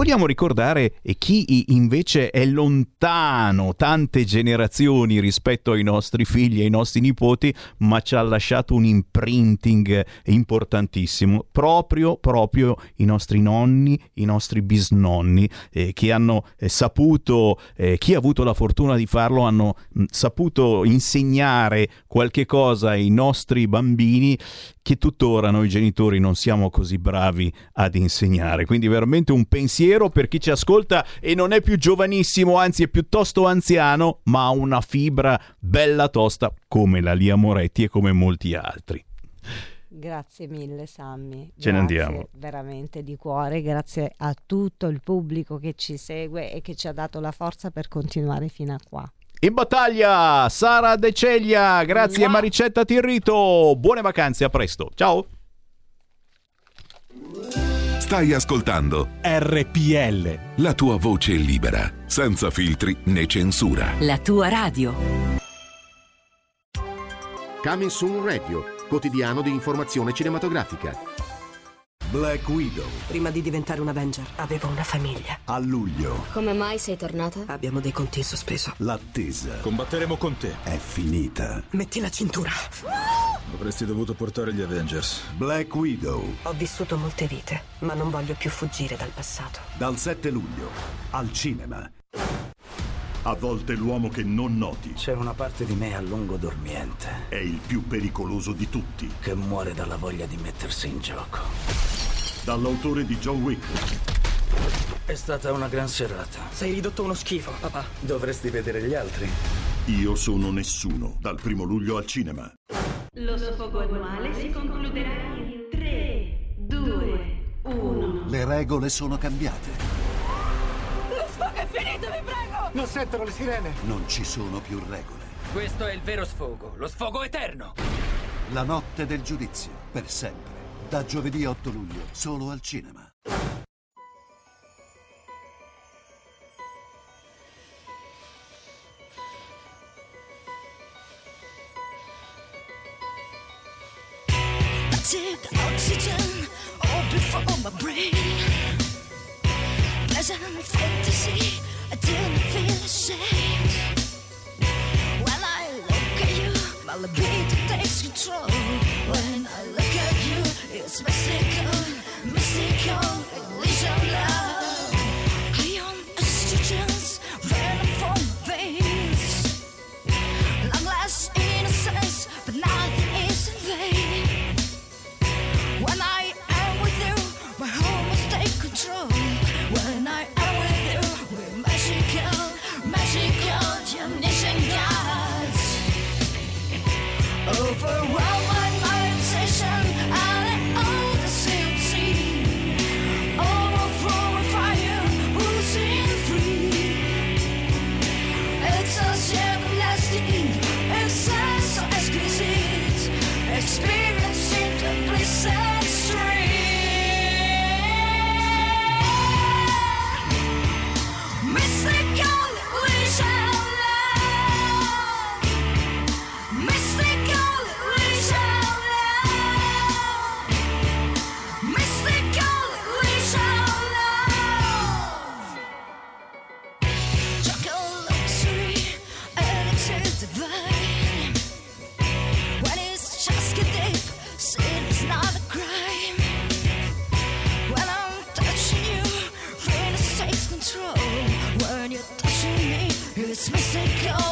Vogliamo ricordare chi invece è lontano tante generazioni rispetto ai nostri figli e ai nostri nipoti, ma ci ha lasciato un imprinting importantissimo, proprio, proprio i nostri nonni, i nostri bisnonni, eh, che hanno eh, saputo, eh, chi ha avuto la fortuna di farlo, hanno mh, saputo insegnare qualche cosa ai nostri bambini che tuttora noi genitori non siamo così bravi ad insegnare. Quindi veramente un pensiero per chi ci ascolta e non è più giovanissimo, anzi è piuttosto anziano, ma ha una fibra bella tosta come la Lia Moretti e come molti altri. Grazie mille Sammy. Ce ne andiamo. Veramente di cuore, grazie a tutto il pubblico che ci segue e che ci ha dato la forza per continuare fino a qua. In battaglia Sara De Ceglia, grazie Maricetta Tirrito, buone vacanze, a presto, ciao! Stai ascoltando RPL. la tua voce libera, senza filtri né censura. La tua radio. Coming Soon Radio, quotidiano di informazione cinematografica. Black Widow. Prima di diventare un Avenger avevo una famiglia. A luglio. Come mai sei tornata? Abbiamo dei conti in sospeso. L'attesa. Combatteremo con te. È finita. Metti la cintura. Avresti dovuto portare gli Avengers. Black Widow. Ho vissuto molte vite, ma non voglio più fuggire dal passato. Dal 7 luglio. Al cinema. A volte l'uomo che non noti. C'è una parte di me a lungo dormiente. È il più pericoloso di tutti. Che muore dalla voglia di mettersi in gioco. Dall'autore di John Wick. È stata una gran serata. Sei ridotto uno schifo, papà. Dovresti vedere gli altri. Io sono nessuno. Dal primo luglio al cinema. Lo sfogo annuale si concluderà in 3, 2, 1. Le regole sono cambiate. Lo sfogo è finito, vi prego! Non sentono le sirene. Non ci sono più regole. Questo è il vero sfogo, lo sfogo eterno. La notte del giudizio. Per sempre. Da giovedì 8 luglio. Solo al cinema. Take oxygen all before my brain. I didn't look at music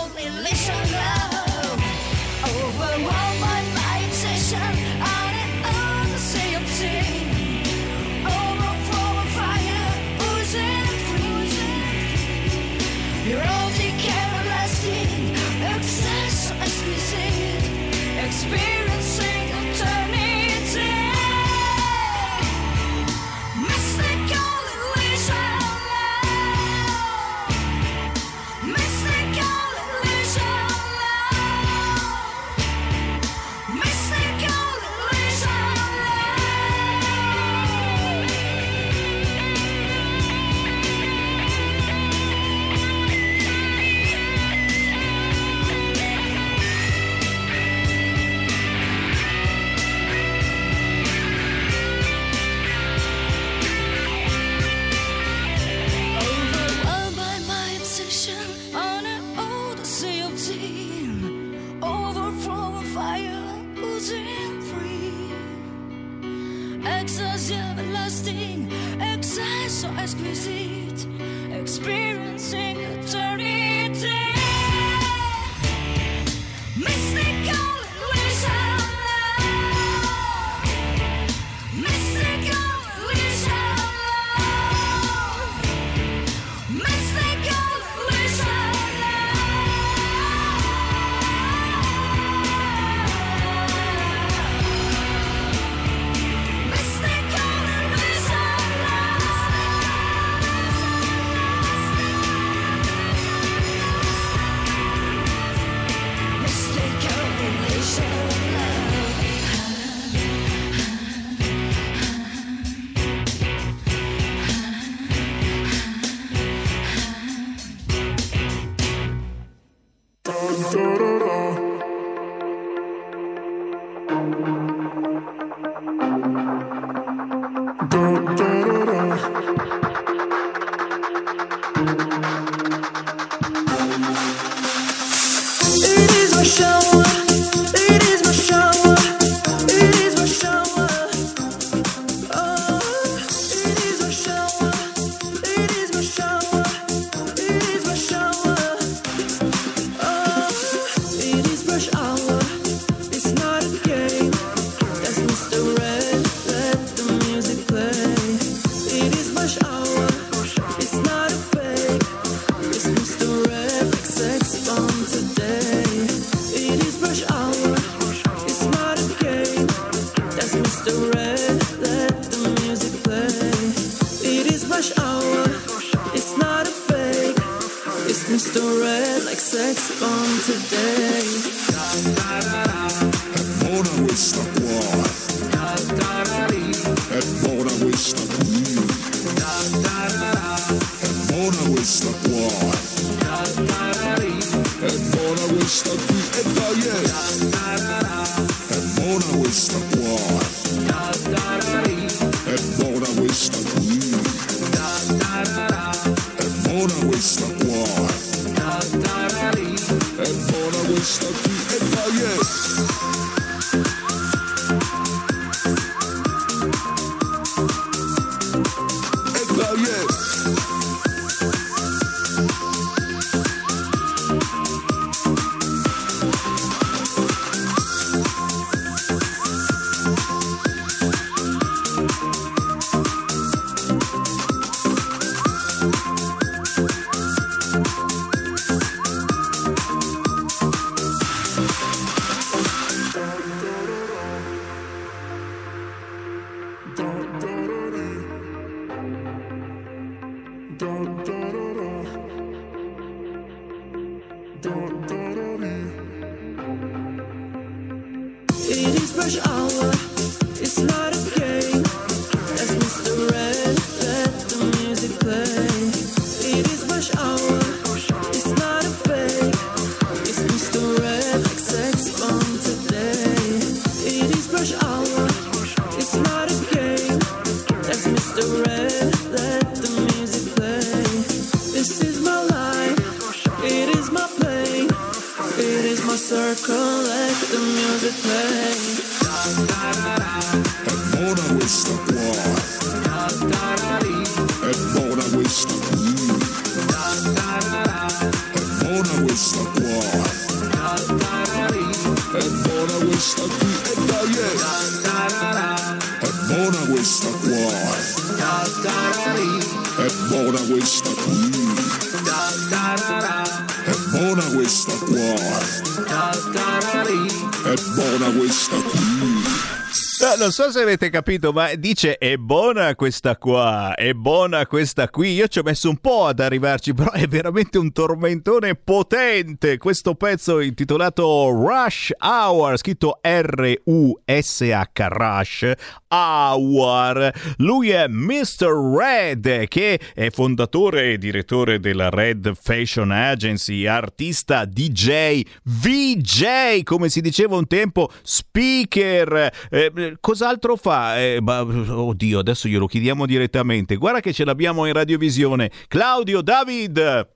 so se avete capito, ma dice è buona questa qua, è buona questa qui. Io ci ho messo un po' ad arrivarci, però è veramente un tormentone potente. Questo pezzo intitolato Rush Hour, scritto R-U-S-H, Rush Hour. Lui è Mr. Red, che è fondatore e direttore della Red Fashion Agency, artista, DJ, VJ, come si diceva un tempo, speaker. Eh, eh cosa cos'altro fa? Eh, ma, oddio, adesso glielo chiediamo direttamente. Guarda che ce l'abbiamo in radiovisione. Claudio David.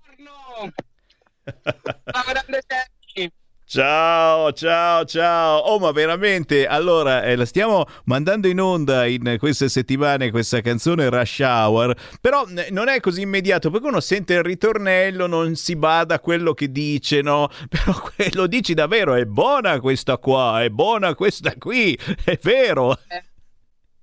Buongiorno. grande Ciao, ciao, ciao. Oh, ma veramente, allora, eh, la stiamo mandando in onda in queste settimane questa canzone Rush Hour, però eh, non è così immediato, perché uno sente il ritornello, non si bada a quello che dice, no? [LAUGHS] Però lo dici davvero, è buona questa qua, è buona questa qui, è vero. Eh,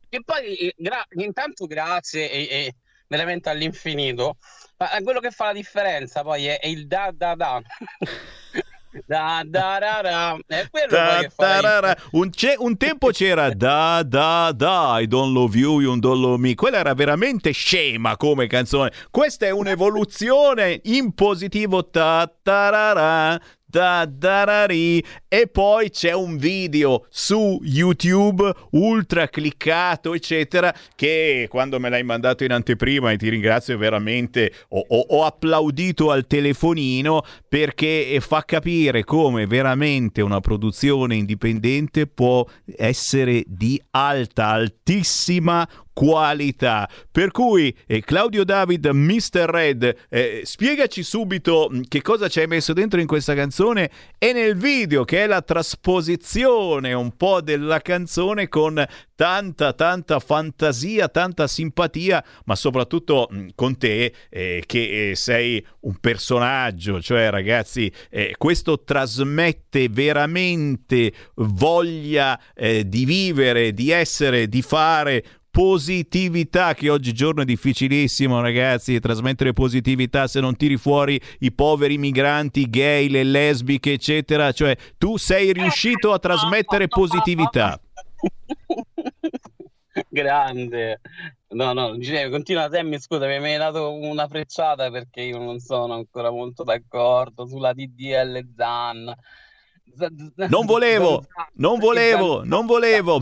e poi, gra- intanto grazie e, e veramente all'infinito, ma quello che fa la differenza poi è, è il da da da. [LAUGHS] Da, da, ra, ra. È quello Da, che fa da, ra, ra. un, c'è- un tempo c'era da da da I don't love you, you don't love me. Quella era veramente scema come canzone. Questa è un'evoluzione in positivo. Ta, tarara, da, darari. E poi c'è un video su YouTube ultra cliccato, eccetera, che quando me l'hai mandato in anteprima e ti ringrazio veramente, ho, ho- ho applaudito al telefonino perché fa capire come veramente una produzione indipendente può essere di alta, altissima qualità. Per cui eh, Claudio David, Mr. Red, eh, spiegaci subito mh, che cosa ci hai messo dentro in questa canzone e nel video, che è la trasposizione un po' della canzone con tanta, tanta fantasia, tanta simpatia, ma soprattutto mh, con te eh, che eh, sei un personaggio, cioè ragazzi, eh, questo trasmette veramente voglia eh, di vivere, di essere, di fare positività che oggigiorno è difficilissimo ragazzi trasmettere positività se non tiri fuori i poveri migranti gay le lesbiche eccetera cioè tu sei riuscito a trasmettere positività [LAUGHS] Grande. No, no, dicevo, continua Sammy, scusa, mi hai dato una frecciata perché io non sono ancora molto d'accordo sulla DDL Zan. [LAUGHS] non volevo non volevo non volevo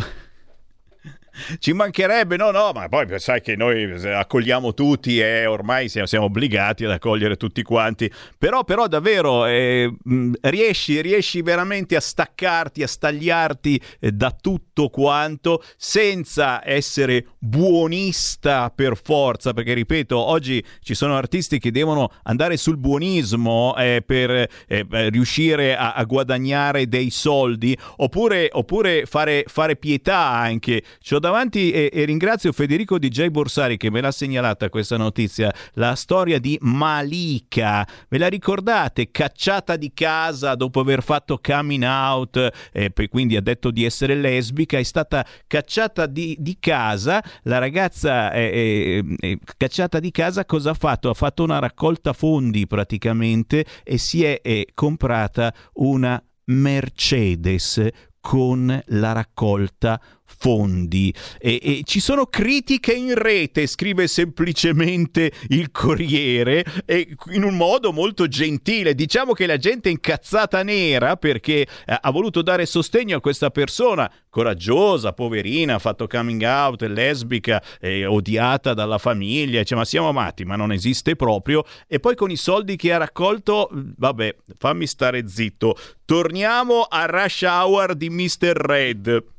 Ci mancherebbe, no, no, ma poi sai che noi accogliamo tutti e ormai siamo, siamo obbligati ad accogliere tutti quanti. Però, però davvero eh, mh, riesci, riesci veramente a staccarti, a stagliarti eh, da tutto quanto senza essere buonista per forza. Perché ripeto, oggi ci sono artisti che devono andare sul buonismo eh, per eh, eh, riuscire a, a guadagnare dei soldi oppure, oppure fare, fare pietà anche. C'ho davanti e, e ringrazio Federico DJ Borsari che me l'ha segnalata questa notizia, la storia di Malika. Ve la ricordate? Cacciata di casa dopo aver fatto coming out, e quindi ha detto di essere lesbica, è stata cacciata di, di casa. La ragazza è, è- è cacciata di casa cosa ha fatto? Ha fatto una raccolta fondi praticamente e si è eh, comprata una Mercedes con la raccolta fondi e, e ci sono critiche in rete scrive semplicemente il Corriere e in un modo molto gentile diciamo che la gente è incazzata nera perché eh, ha voluto dare sostegno a questa persona coraggiosa, poverina, ha fatto coming out, è lesbica, è odiata dalla famiglia, dice ma siamo amati, ma non esiste proprio. E poi con i soldi che ha raccolto, vabbè, fammi stare zitto. Torniamo a Rush Hour di Mr. Red.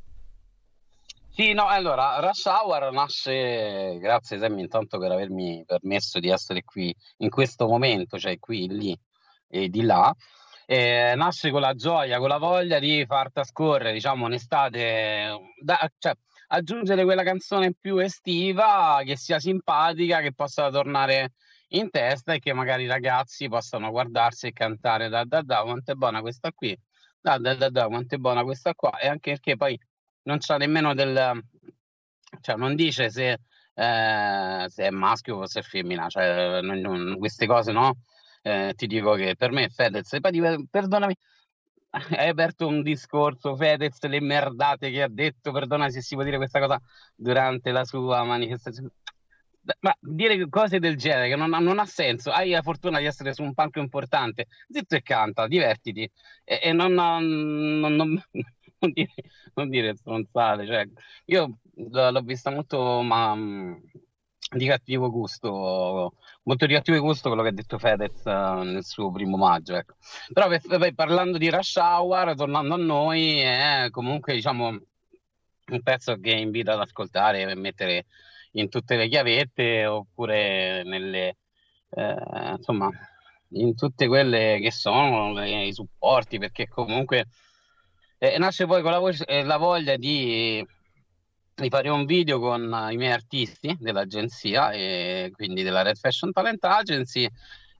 Sì, no, allora, Rush Hour nasce, grazie Sammy intanto per avermi permesso di essere qui in questo momento, cioè qui, lì e di là. Eh, nasce con la gioia, con la voglia di far trascorrere, diciamo, un'estate, da- cioè, aggiungere quella canzone più estiva, che sia simpatica, che possa tornare in testa e che magari i ragazzi possano guardarsi e cantare da da da, quanto è buona questa qui, da da da da, quanto è buona questa qua, e anche perché poi non c'ha nemmeno del, cioè non dice se, eh, se è maschio o se è femmina, cioè non- non- queste cose no, Eh, ti dico che per me Fedez, e poi perdonami, [LAUGHS] hai aperto un discorso, Fedez, le merdate che ha detto, perdona se si può dire questa cosa durante la sua manifestazione. Ma dire cose del genere che non, non ha senso, hai la fortuna di essere su un palco importante, zitto e canta, divertiti e, e non, non- non- non dire, non dire stronzate. Cioè, io l'ho vista molto ma, di cattivo gusto, molto di cattivo gusto quello che ha detto Fedez eh, nel suo primo maggio. Ecco. Però per- per- parlando di Rush Hour, tornando a noi, è comunque diciamo un pezzo che invita ad ascoltare e mettere in tutte le chiavette oppure nelle, eh, insomma, in tutte quelle che sono le- i supporti, perché comunque eh, nasce poi con la, voce- eh, la voglia di, di fare un video con eh, i miei artisti dell'agenzia, e quindi della Red Fashion Talent Agency,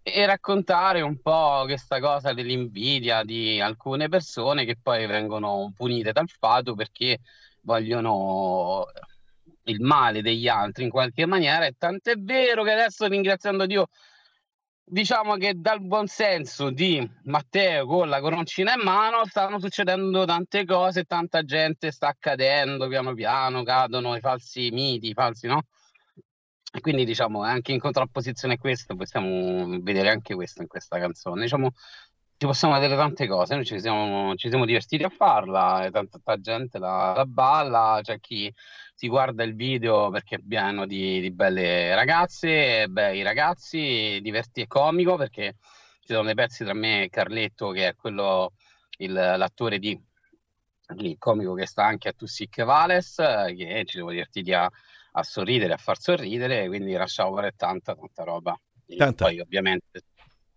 e raccontare un po' questa cosa dell'invidia di alcune persone che poi vengono punite dal fato perché vogliono il male degli altri in qualche maniera. E tant'è vero che adesso, ringraziando Dio, diciamo che dal buon senso di Matteo con la coroncina in mano stanno succedendo tante cose, tanta gente sta accadendo piano piano, cadono i falsi miti, i falsi no? E quindi diciamo anche in contrapposizione a questo possiamo vedere anche questo in questa canzone. Diciamo ci possiamo vedere tante cose, noi ci siamo, ci siamo divertiti a farla, e tanta, tanta gente la, la balla, c'è chi si guarda il video perché è pieno di, di belle ragazze, bei ragazzi, diverti e comico perché ci sono dei pezzi tra me e Carletto che è quello, il- l'attore di il comico che sta anche a Tu Sick Vales, che ci siamo divertiti a, a sorridere, a far sorridere, quindi Hour è tanta, tanta roba. E Tanta. poi ovviamente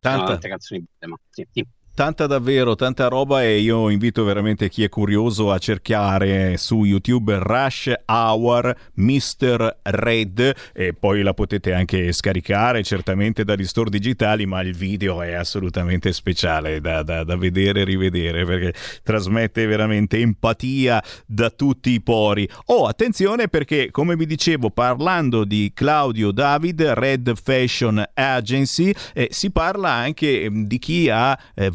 Tanta. tante canzoni belle, ma sì, sì. Tanta davvero, tanta roba e io invito veramente chi è curioso a cercare su YouTube Rush Hour Mr. Red e poi la potete anche scaricare certamente dagli store digitali ma il video è assolutamente speciale da, da- da vedere e rivedere perché trasmette veramente empatia da tutti i pori. Oh, attenzione perché come vi dicevo parlando di Claudio David, Red Fashion Agency, eh, si parla anche eh, di chi ha eh,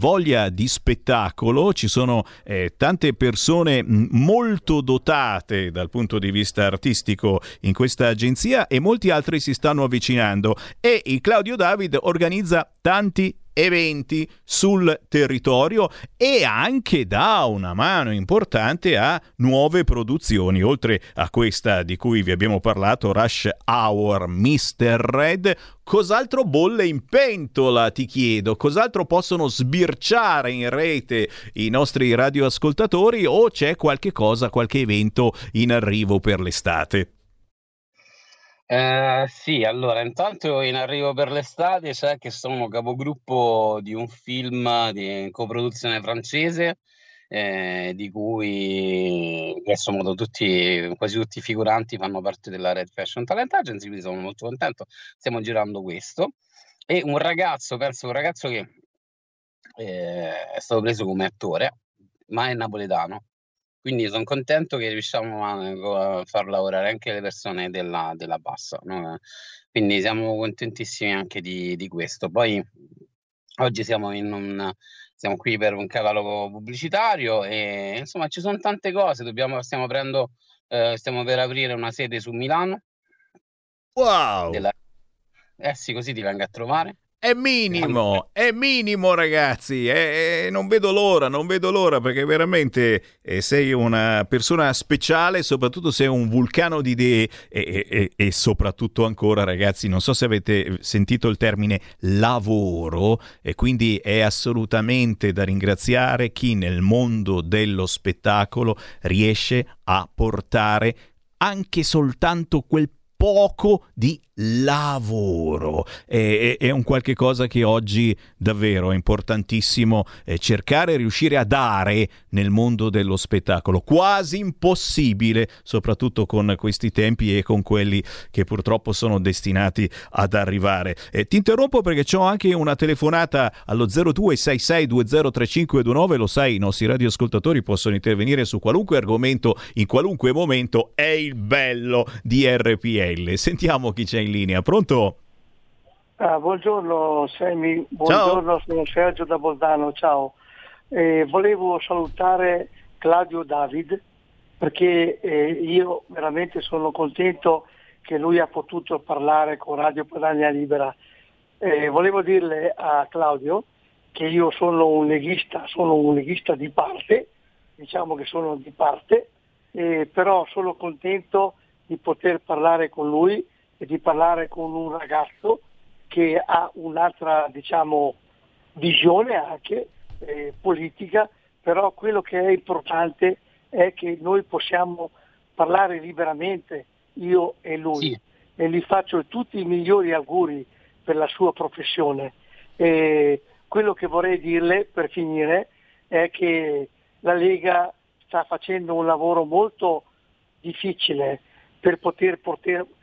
di spettacolo, ci sono eh, tante persone mh, molto dotate dal punto di vista artistico in questa agenzia e molti altri si stanno avvicinando. E Claudio David organizza tanti eventi sul territorio e anche dà una mano importante a nuove produzioni oltre a questa di cui vi abbiamo parlato Rush Hour Mr. Red cos'altro bolle in pentola ti chiedo cos'altro possono sbirciare in rete i nostri radioascoltatori o c'è qualche cosa qualche evento in arrivo per l'estate Eh, sì, allora, intanto in arrivo per l'estate c'è che sono capogruppo di un film di coproduzione francese, eh, di cui grosso modo tutti, quasi tutti i figuranti fanno parte della Red Fashion Talent Agency, quindi sono molto contento. Stiamo girando questo. E un ragazzo, penso un ragazzo che eh, è stato preso come attore, ma è napoletano. Quindi sono contento che riusciamo a, a far lavorare anche le persone della, della bassa. no? Quindi siamo contentissimi anche di, di questo. Poi oggi siamo, in un, siamo qui per un catalogo pubblicitario e insomma ci sono tante cose. Dobbiamo, stiamo, aprendo, eh, stiamo per aprire una sede su Milano. Wow! Della- Eh sì, così ti vengo a trovare. È minimo, è minimo ragazzi, e non vedo l'ora, non vedo l'ora perché veramente eh, sei una persona speciale, soprattutto sei un vulcano di idee e- e- e soprattutto ancora ragazzi, non so se avete sentito il termine lavoro e quindi è assolutamente da ringraziare chi nel mondo dello spettacolo riesce a portare anche soltanto quel poco di lavoro. È, è- è un qualche cosa che oggi davvero è importantissimo eh, cercare e riuscire a dare nel mondo dello spettacolo. Quasi impossibile soprattutto con questi tempi e con quelli che purtroppo sono destinati ad arrivare. Eh, ti interrompo perché ho anche una telefonata allo 0266203529 lo sai i nostri radioascoltatori possono intervenire su qualunque argomento in qualunque momento. È il bello di RPL sentiamo chi c'è in linea pronto? Ah, buongiorno Semi, buongiorno, sono Sergio da Bolzano, ciao. Eh, volevo salutare Claudio David perché eh, io veramente sono contento che lui ha potuto parlare con Radio Padania Libera. Eh, volevo dirle a Claudio che io sono un leghista, sono un leghista di parte, diciamo che sono di parte, eh, però sono contento di poter parlare con lui e di parlare con un ragazzo che ha un'altra diciamo, visione anche eh, politica, però quello che è importante è che noi possiamo parlare liberamente, io e lui, e gli faccio tutti i migliori auguri per la sua professione. E quello che vorrei dirle per finire è che la Lega sta facendo un lavoro molto difficile per poter porter- per pot-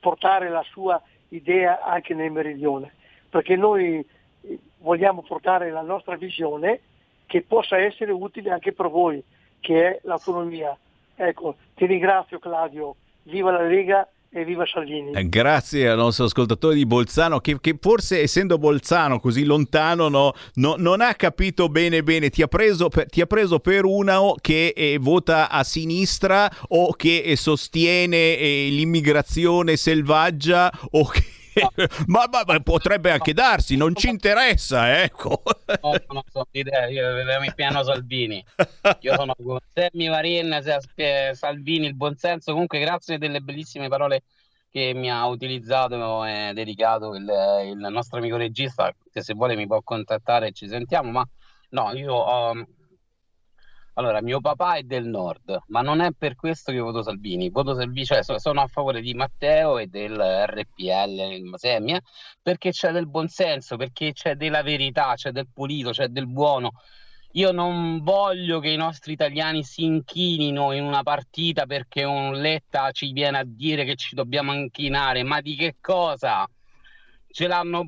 portare la sua idea anche nel meridione, perché noi eh, vogliamo portare la nostra visione che possa essere utile anche per voi, che è l'autonomia. Ecco, ti ringrazio Claudio, viva la Lega e viva Salvini. Eh, Grazie al nostro ascoltatore di Bolzano che, che forse essendo Bolzano così lontano no, no- non ha capito bene bene, ti ha preso per, ha preso per una che eh, vota a sinistra o che eh, sostiene eh, l'immigrazione selvaggia o che... [LAUGHS] ma, ma- ma potrebbe anche darsi, non ci interessa, ecco. No, non so l'idea, io in piano Salvini. Io sono con Sammy Varin, Salvini, il buonsenso. Comunque, grazie delle bellissime parole che mi ha utilizzato e dedicato il, il nostro amico regista, che se vuole mi può contattare ci sentiamo. Ma no, io ho. Allora, mio papà è del nord, ma non è per questo che voto Salvini. Voto Salvini, cioè so- sono a favore di Matteo e del RPL, il Masemmia, perché c'è del buonsenso, perché c'è della verità, c'è del pulito, c'è del buono. Io non voglio che i nostri italiani si inchinino in una partita perché un Letta ci viene a dire che ci dobbiamo inchinare, ma di che cosa? Ce l'hanno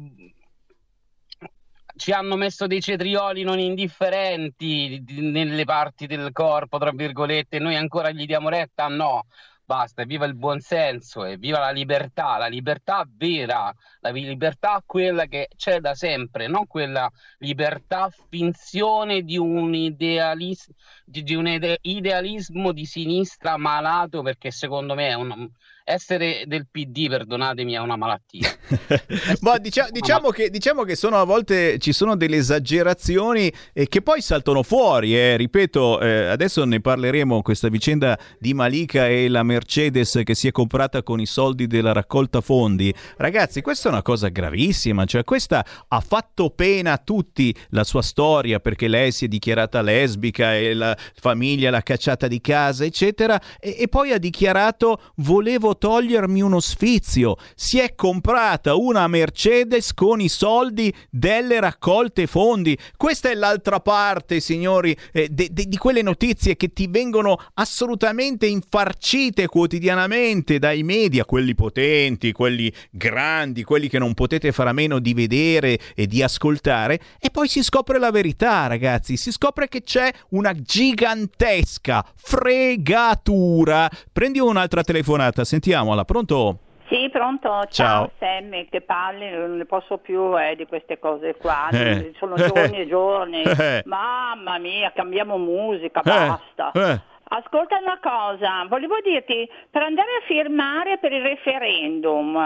ci hanno messo dei cetrioli non indifferenti di- nelle parti del corpo, tra virgolette, e noi ancora gli diamo retta? No, basta, viva il buonsenso e viva la libertà, la libertà vera, la libertà quella che c'è da sempre, non quella libertà finzione di un, idealis- di un ide- idealismo di sinistra malato, perché secondo me è un- essere del PD, perdonatemi, è una malattia. [LAUGHS] Ma dicia- diciamo, che, diciamo che sono a volte ci sono delle esagerazioni eh, che poi saltano fuori. eh. Ripeto, eh, adesso ne parleremo. Questa vicenda di Malika e la Mercedes che si è comprata con i soldi della raccolta fondi. Ragazzi, questa è una cosa gravissima. Cioè, questa ha fatto pena a tutti la sua storia perché lei si è dichiarata lesbica e la famiglia l'ha cacciata di casa, eccetera. E, e poi ha dichiarato: Volevo togliermi uno sfizio. Si è comprata una Mercedes con i soldi delle raccolte fondi. Questa è l'altra parte, signori, eh, de- de- di quelle notizie che ti vengono assolutamente infarcite quotidianamente dai media, quelli potenti, quelli grandi, quelli che non potete fare a meno di vedere e di ascoltare. E poi si scopre la verità, ragazzi. Si scopre che c'è una gigantesca fregatura. Prendi un'altra telefonata, sentiamola. Pronto? Sì, pronto? Ciao, Ciao. Sammy, che palle, non ne posso più eh, di queste cose qua. Eh. Sono giorni e giorni. [LAUGHS] Eh. Mamma mia, cambiamo musica, Eh. basta. Eh. Ascolta una cosa, volevo dirti, per andare a firmare per il referendum,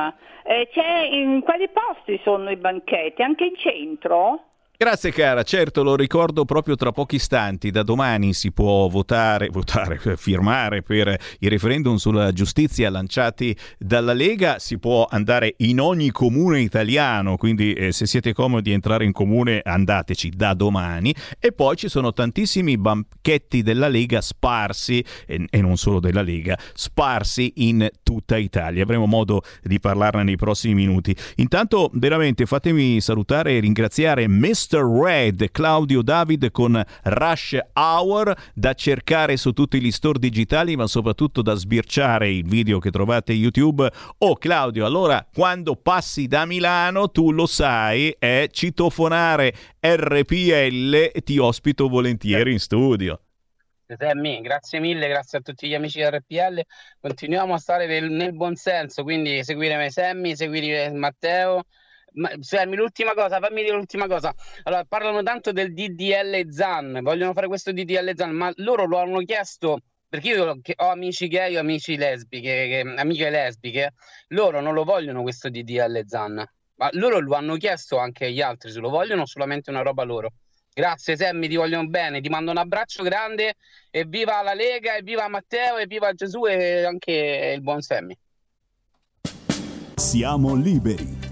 eh, c'è in quali posti sono i banchetti? Anche in centro? Grazie cara, certo lo ricordo proprio tra pochi istanti, da domani si può votare, [LAUGHS] votare, firmare per i referendum sulla giustizia lanciati dalla Lega, si può andare in ogni comune italiano, quindi eh, se siete comodi entrare in comune andateci da domani. E poi ci sono tantissimi banchetti della Lega sparsi, e, e non solo della Lega, sparsi in tutta Italia, avremo modo di parlarne nei prossimi minuti. Intanto veramente fatemi salutare e ringraziare Mr. Red Claudio David con Rush Hour da cercare su tutti gli store digitali ma soprattutto da sbirciare il video che trovate YouTube. Oh Claudio, allora quando passi da Milano tu lo sai è citofonare RPL ti ospito volentieri in studio. Sammy, grazie mille, grazie a tutti gli amici di RPL. Continuiamo a stare nel, nel buon senso, quindi seguire me Sammy, seguire Matteo. Ma, Sammy, l'ultima cosa, fammi dire l'ultima cosa. Allora, parlano tanto del DDL Zan, vogliono fare questo DDL Zan, ma loro lo hanno chiesto perché io ho amici gay o amici lesbiche, che, amiche lesbiche, loro non lo vogliono questo DDL Zan, ma loro lo hanno chiesto anche agli altri, se lo vogliono solamente una roba loro. Grazie Sammy, ti vogliono bene, ti mando un abbraccio grande e viva la Lega, e viva Matteo, e viva Gesù e anche il buon Sammy. Siamo liberi,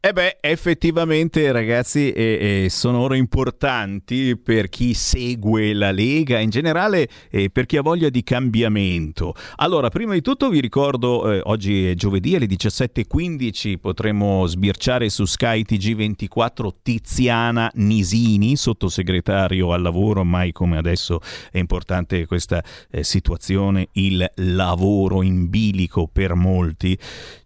Eh beh, effettivamente ragazzi eh, eh, sono ore importanti per chi segue la Lega, in generale eh, per chi ha voglia di cambiamento. Allora, prima di tutto vi ricordo, eh, oggi è giovedì alle 17.15 potremo sbirciare su Sky TG24 Tiziana Nisini, sottosegretario al lavoro, mai come adesso è importante questa eh, situazione, il lavoro in bilico per molti.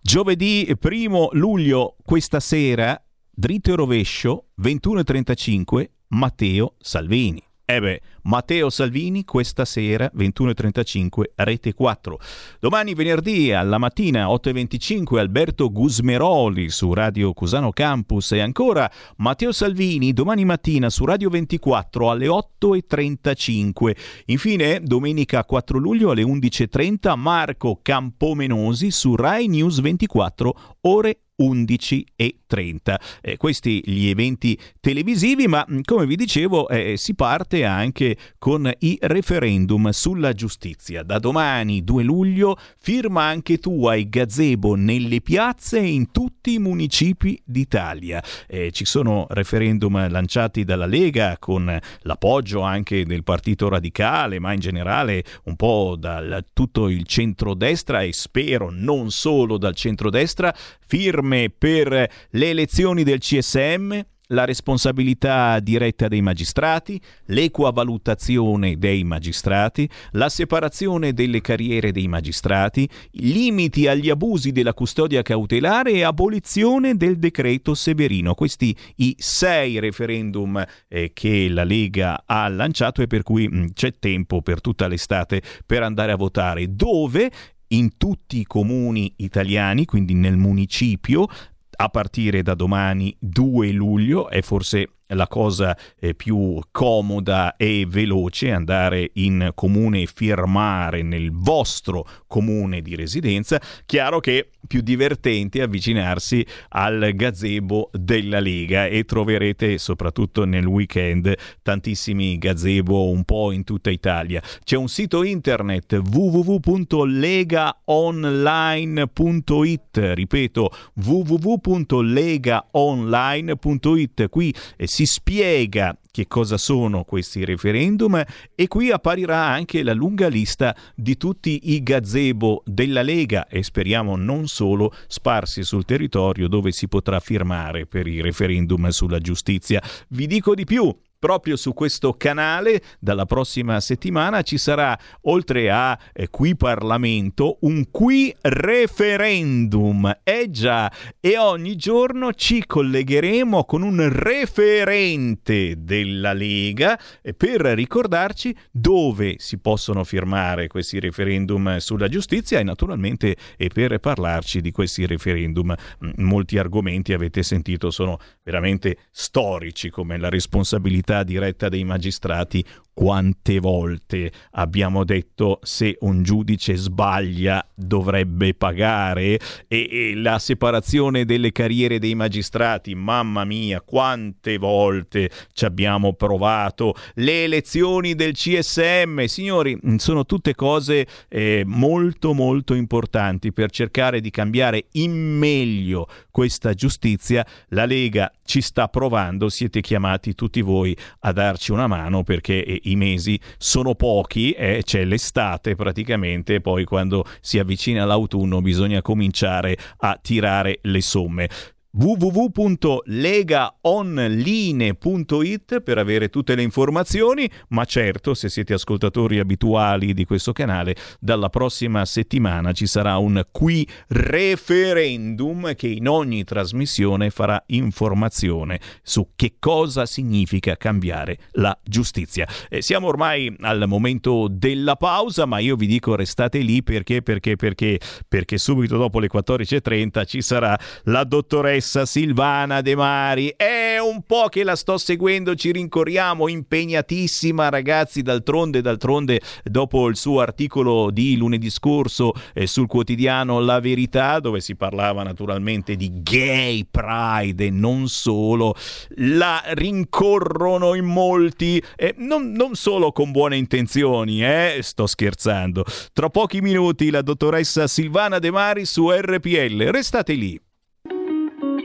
Giovedì 1 luglio questa sera, dritto e rovescio, 21.35, Matteo Salvini. Eh beh, Matteo Salvini questa sera 21.35 Rete 4. Domani venerdì alla mattina 8.25 Alberto Gusmeroli su Radio Cusano Campus e ancora Matteo Salvini domani mattina su Radio 24 alle 8.35. Infine domenica 4 luglio alle 11.30 Marco Campomenosi su Rai News 24 ore 11 e 30. Eh, questi gli eventi televisivi, ma come vi dicevo eh, si parte anche con i referendum sulla giustizia. Da domani 2 luglio firma anche tu ai gazebo nelle piazze e in tutti i municipi d'Italia. Eh, ci sono referendum lanciati dalla Lega con l'appoggio anche del Partito Radicale, ma in generale un po' da tutto il centrodestra e spero non solo dal centrodestra, firme per le elezioni del CSM, la responsabilità diretta dei magistrati, l'equa valutazione dei magistrati, la separazione delle carriere dei magistrati, limiti agli abusi della custodia cautelare e abolizione del decreto Severino. Questi i sei referendum eh, che la Lega ha lanciato e per cui mh, c'è tempo per tutta l'estate per andare a votare, dove in tutti i comuni italiani, quindi nel municipio, a partire da domani 2 luglio è forse la cosa eh, più comoda e veloce andare in comune e firmare nel vostro comune di residenza. Chiaro che più divertente avvicinarsi al gazebo della Lega e troverete soprattutto nel weekend tantissimi gazebo un po' in tutta Italia. C'è un sito internet www.legaonline.it, ripeto www.legaonline.it. Qui eh, si spiega che cosa sono questi referendum e qui apparirà anche la lunga lista di tutti i gazebo della Lega e speriamo non solo sparsi sul territorio dove si potrà firmare per i referendum sulla giustizia. Vi dico di più, proprio su questo canale. Dalla prossima settimana ci sarà oltre a eh, qui Parlamento un qui referendum. Eh già e ogni giorno ci collegheremo con un referente della Lega per ricordarci dove si possono firmare questi referendum sulla giustizia e naturalmente e per parlarci di questi referendum. Mm, molti argomenti avete sentito sono veramente storici come la responsabilità diretta dei magistrati quante volte abbiamo detto se un giudice sbaglia dovrebbe pagare e, e, la separazione delle carriere dei magistrati, mamma mia, quante volte ci abbiamo provato, le elezioni del CSM, signori, sono tutte cose eh, molto molto importanti per cercare di cambiare in meglio questa giustizia. La Lega ci sta provando, siete chiamati tutti voi a darci una mano perché eh, i mesi sono pochi, eh, c'è l'estate praticamente, poi quando si avvicina l'autunno bisogna cominciare a tirare le somme www.legaonline.it per avere tutte le informazioni, ma certo se siete ascoltatori abituali di questo canale, dalla prossima settimana ci sarà un qui referendum che in ogni trasmissione farà informazione su che cosa significa cambiare la giustizia. Eh, siamo ormai al momento della pausa, ma io vi dico restate lì perché perché perché perché subito dopo le 14:30 ci sarà la dottoressa dottoressa Silvana De Mari. È un po' che la sto seguendo, ci rincorriamo, impegnatissima ragazzi, d'altronde, d'altronde dopo il suo articolo di lunedì scorso eh, sul quotidiano La Verità, dove si parlava naturalmente di gay pride e non solo, la rincorrono in molti, eh, non, non solo con buone intenzioni, eh, sto scherzando. Tra pochi minuti la dottoressa Silvana De Mari su RPL, restate lì.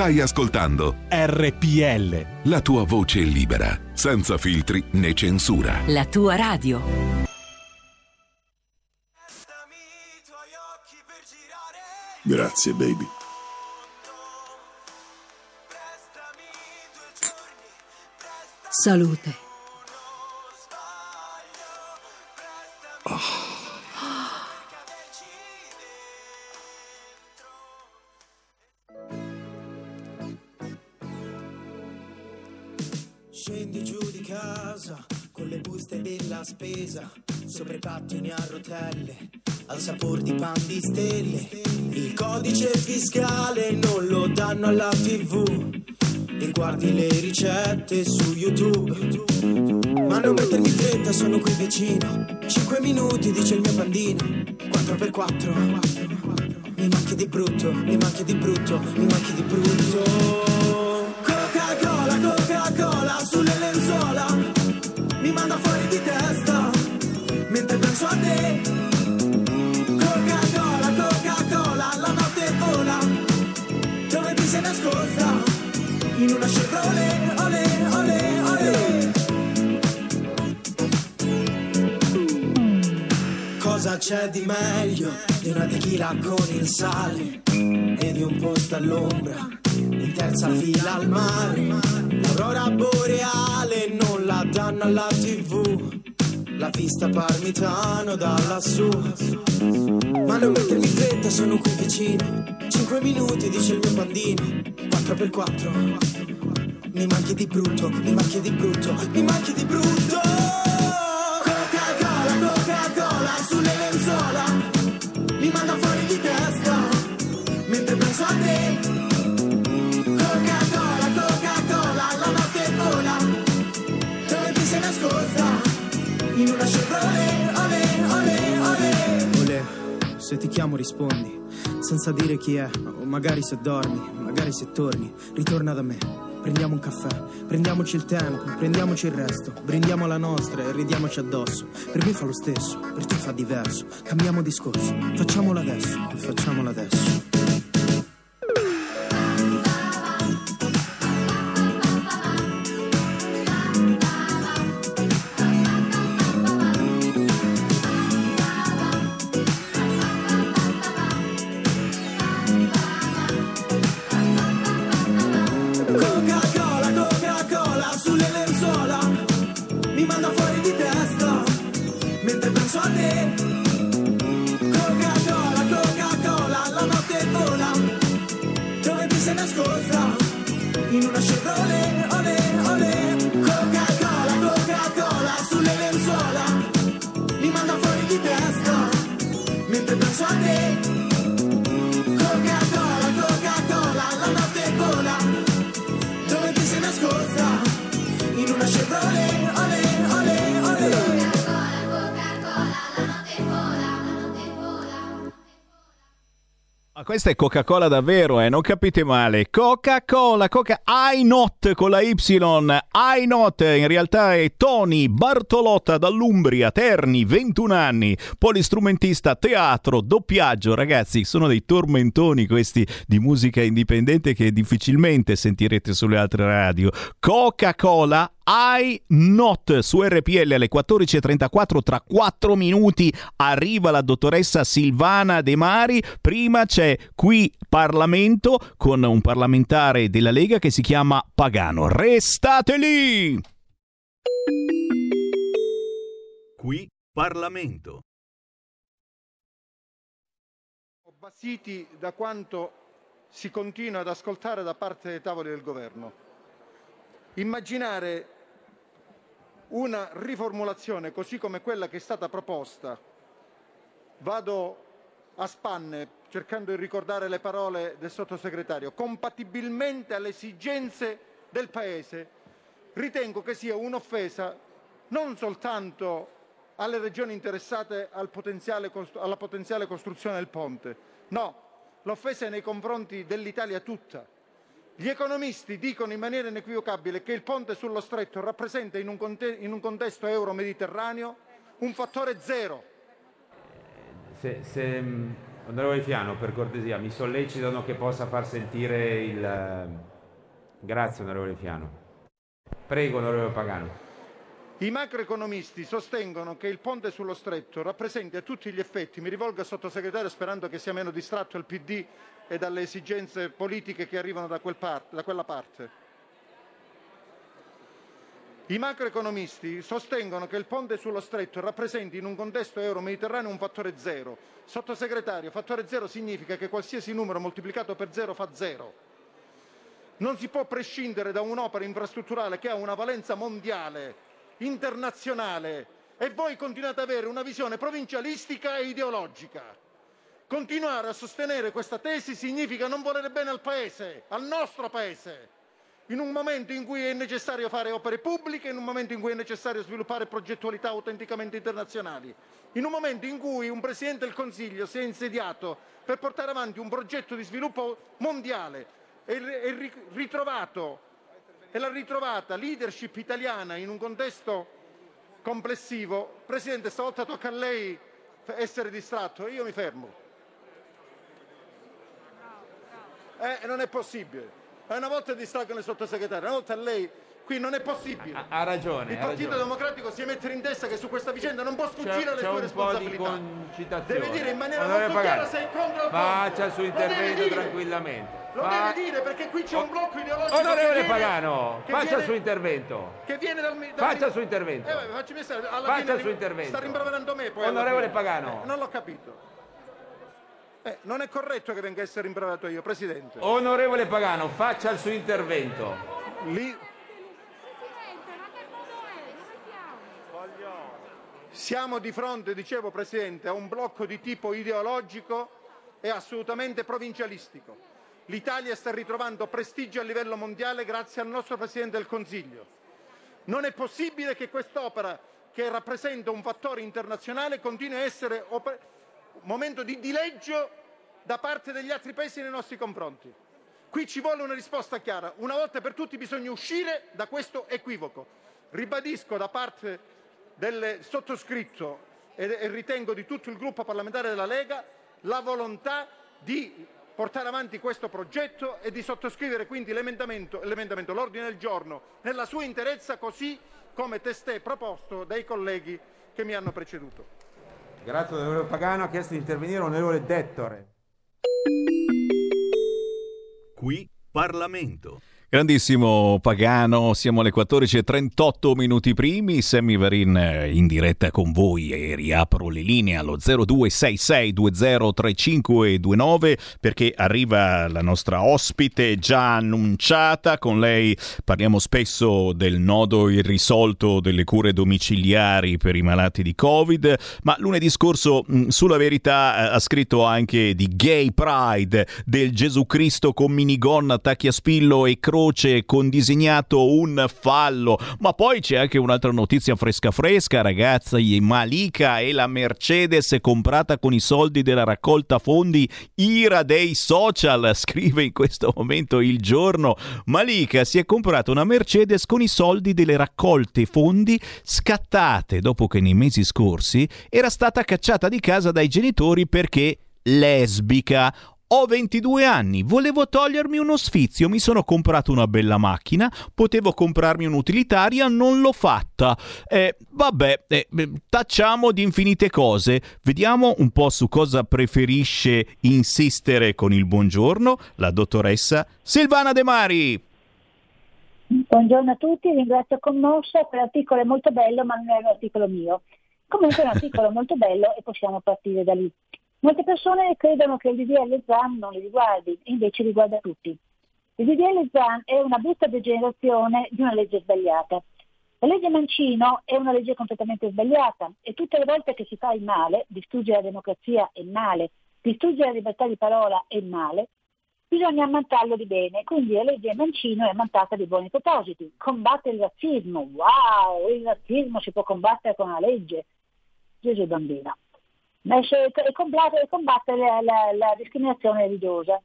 Stai ascoltando RPL. la tua voce libera, senza filtri né censura. La tua radio. Grazie, baby. Salute. Scendi della spesa, sopra i pattini a rotelle, al sapore di pan di stelle. Il codice fiscale non lo danno alla tv e guardi le ricette su YouTube. Ma non mettermi fretta, sono qui vicino. Cinque minuti, dice il mio bandino. 4x4. Mi manchi di brutto, mi manchi di brutto, mi manchi di brutto. Coca-Cola, Coca-Cola sulle di testa mentre penso a te. Coca-Cola, Coca-Cola, la notte vola dove ti sei nascosta in una Chevrolet, ole, ole, ole. Cosa c'è di meglio di una tequila con il sale e di un posto all'ombra in terza fila al mare? L'aurora boreale non danno alla tv, la vista parmitano da lassù. Ma non mettermi fretta, sono qui vicino. Cinque minuti, dice il mio bandino. 4x4. Mi manchi di brutto, mi manchi di brutto, mi manchi di brutto. Coca-Cola, Coca-Cola sulle lenzuola. Mi manda fuori se ti chiamo rispondi, senza dire chi è, o magari se dormi, magari se torni, ritorna da me. Prendiamo un caffè, prendiamoci il tempo, prendiamoci il resto, brindiamo la nostra e ridiamoci addosso. Per me fa lo stesso, per te fa diverso. Cambiamo discorso, facciamolo adesso, facciamolo adesso. Questa è Coca-Cola davvero, eh? non capite male. Coca-Cola, Coca I not con la Y. I not in realtà è Tony Bartolotta dall'Umbria, Terni, 21 anni, polistrumentista, teatro, doppiaggio. Ragazzi, sono dei tormentoni questi di musica indipendente che difficilmente sentirete sulle altre radio. Coca-Cola I Not su RPL alle 14.34 tra 4 minuti arriva la dottoressa Silvana De Mari prima c'è qui Parlamento con un parlamentare della Lega che si chiama Pagano restate lì Qui Parlamento. basiti da quanto si continua ad ascoltare da parte dei tavoli del governo. Immaginare una riformulazione così come quella che è stata proposta, vado a spanne cercando di ricordare le parole del sottosegretario, compatibilmente alle esigenze del Paese, ritengo che sia un'offesa non soltanto alle regioni interessate al potenziale alla potenziale costruzione del ponte, no, l'offesa è nei confronti dell'Italia tutta. Gli economisti dicono in maniera inequivocabile che il ponte sullo stretto rappresenta in un, conte- in un contesto euro-mediterraneo un fattore zero. Se, se, onorevole Fiano, per cortesia, mi sollecitano che possa far sentire il... eh, Grazie, onorevole Fiano. Prego, onorevole Pagano. I macroeconomisti sostengono che il ponte sullo stretto rappresenti a tutti gli effetti, mi rivolgo al sottosegretario sperando che sia meno distratto il PD e dalle esigenze politiche che arrivano da, quel par- da quella parte. I macroeconomisti sostengono che il ponte sullo stretto rappresenti in un contesto euro-mediterraneo un fattore zero. Sottosegretario, fattore zero significa che qualsiasi numero moltiplicato per zero fa zero. Non si può prescindere da un'opera infrastrutturale che ha una valenza mondiale, internazionale e voi continuate ad avere una visione provincialistica e ideologica. Continuare a sostenere questa tesi significa non volere bene al Paese, al nostro Paese, in un momento in cui è necessario fare opere pubbliche, in un momento in cui è necessario sviluppare progettualità autenticamente internazionali, in un momento in cui un Presidente del Consiglio si è insediato per portare avanti un progetto di sviluppo mondiale e ri- ritrovato e la ritrovata leadership italiana in un contesto complessivo. Presidente, stavolta tocca a lei essere distratto e io mi fermo. Eh, non è possibile. Una volta distraggono il sottosegretario, una volta lei. Qui non è possibile. Ha, ha ragione. Il ha Partito ragione. Democratico si mette in testa che su questa vicenda non può sfuggire alle sue responsabilità. Deve dire in maniera Onorevole molto chiara se è contro il Faccia il suo intervento tranquillamente. Lo Fa- deve dire perché qui c'è un blocco ideologico. Onorevole Pagano, faccia viene- il suo intervento. Che viene dal, dal Faccia il suo intervento. Eh, Faccia il suo intervento. Sta rimproverando me poi. Onorevole. Pagano. Eh, non l'ho capito. Eh, non è corretto che venga a essere rimproverato io, Presidente. Onorevole Pagano, faccia il suo intervento. Lì siamo di fronte, dicevo Presidente, a un blocco di tipo ideologico e assolutamente provincialistico. L'Italia sta ritrovando prestigio a livello mondiale grazie al nostro Presidente del Consiglio. Non è possibile che quest'opera, che rappresenta un fattore internazionale, continui a essere oper- momento di dileggio da parte degli altri paesi nei nostri confronti. Qui ci vuole una risposta chiara. Una volta per tutti bisogna uscire da questo equivoco. Ribadisco da parte del sottoscritto e, ritengo di tutto il gruppo parlamentare della Lega la volontà di portare avanti questo progetto e di sottoscrivere quindi l'emendamento, l'emendamento, l'ordine del giorno nella sua interezza così come testè proposto dai colleghi che mi hanno preceduto. Grazie onorevole Pagano, ha chiesto di intervenire onorevole Dettore. Qui Parlamento. Grandissimo Pagano, siamo alle 14.38 minuti primi, Sammy Varin eh, in diretta con voi e riapro le linee allo 0266203529 perché arriva la nostra ospite già annunciata, con lei parliamo spesso del nodo irrisolto delle cure domiciliari per i malati di Covid, ma lunedì scorso mh, sulla verità eh, ha scritto anche di Gay Pride, del Gesù Cristo con minigonna, tacchi a spillo e croce croce con disegnato un fallo. Ma poi c'è anche un'altra notizia fresca fresca, ragazzi. Malika e la Mercedes comprata con i soldi della raccolta fondi ira dei social, [LAUGHS] scrive in questo momento il giorno. Malika si è comprata una Mercedes con i soldi delle raccolte fondi scattate dopo che nei mesi scorsi era stata cacciata di casa dai genitori perché lesbica. Ho 22 anni, volevo togliermi uno sfizio, mi sono comprato una bella macchina, potevo comprarmi un'utilitaria, non l'ho fatta. Eh, vabbè, eh, tacciamo di infinite cose. Vediamo un po' su cosa preferisce insistere con il buongiorno la dottoressa Silvana De Mari. Buongiorno a tutti, ringrazio commossa, quell'articolo è molto bello ma non è un articolo mio. Comunque è un [LAUGHS] articolo molto bello e possiamo partire da lì. Molte persone credono che il DDL ZAN non li riguardi, invece riguarda tutti. Il DDL ZAN è una brutta degenerazione di una legge sbagliata. La legge Mancino è una legge completamente sbagliata e tutte le volte che si fa il male, distruggere la democrazia è male, distruggere la libertà di parola è male, bisogna ammantarlo di bene. Quindi la legge Mancino è ammantata di buoni propositi. Combatte il razzismo. Wow, il razzismo si può combattere con una legge. Gesù bambino e combattere, combattere la, la, la, discriminazione religiosa.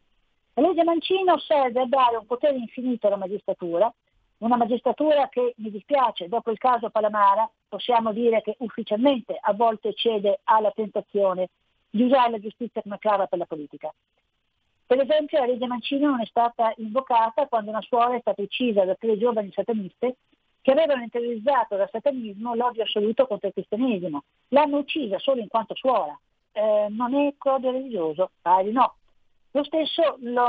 La legge Mancino serve a dare un potere infinito alla magistratura, una magistratura che, mi dispiace, dopo il caso Palamara, possiamo dire che ufficialmente a volte cede alla tentazione di usare la giustizia come clava per la politica. Per esempio la legge Mancino non è stata invocata quando una suora è stata uccisa da tre giovani sataniste che avevano interiorizzato dal satanismo l'odio assoluto contro il cristianesimo. L'hanno uccisa solo in quanto suora. Eh, non è odio religioso? Pari no. Lo stesso lo,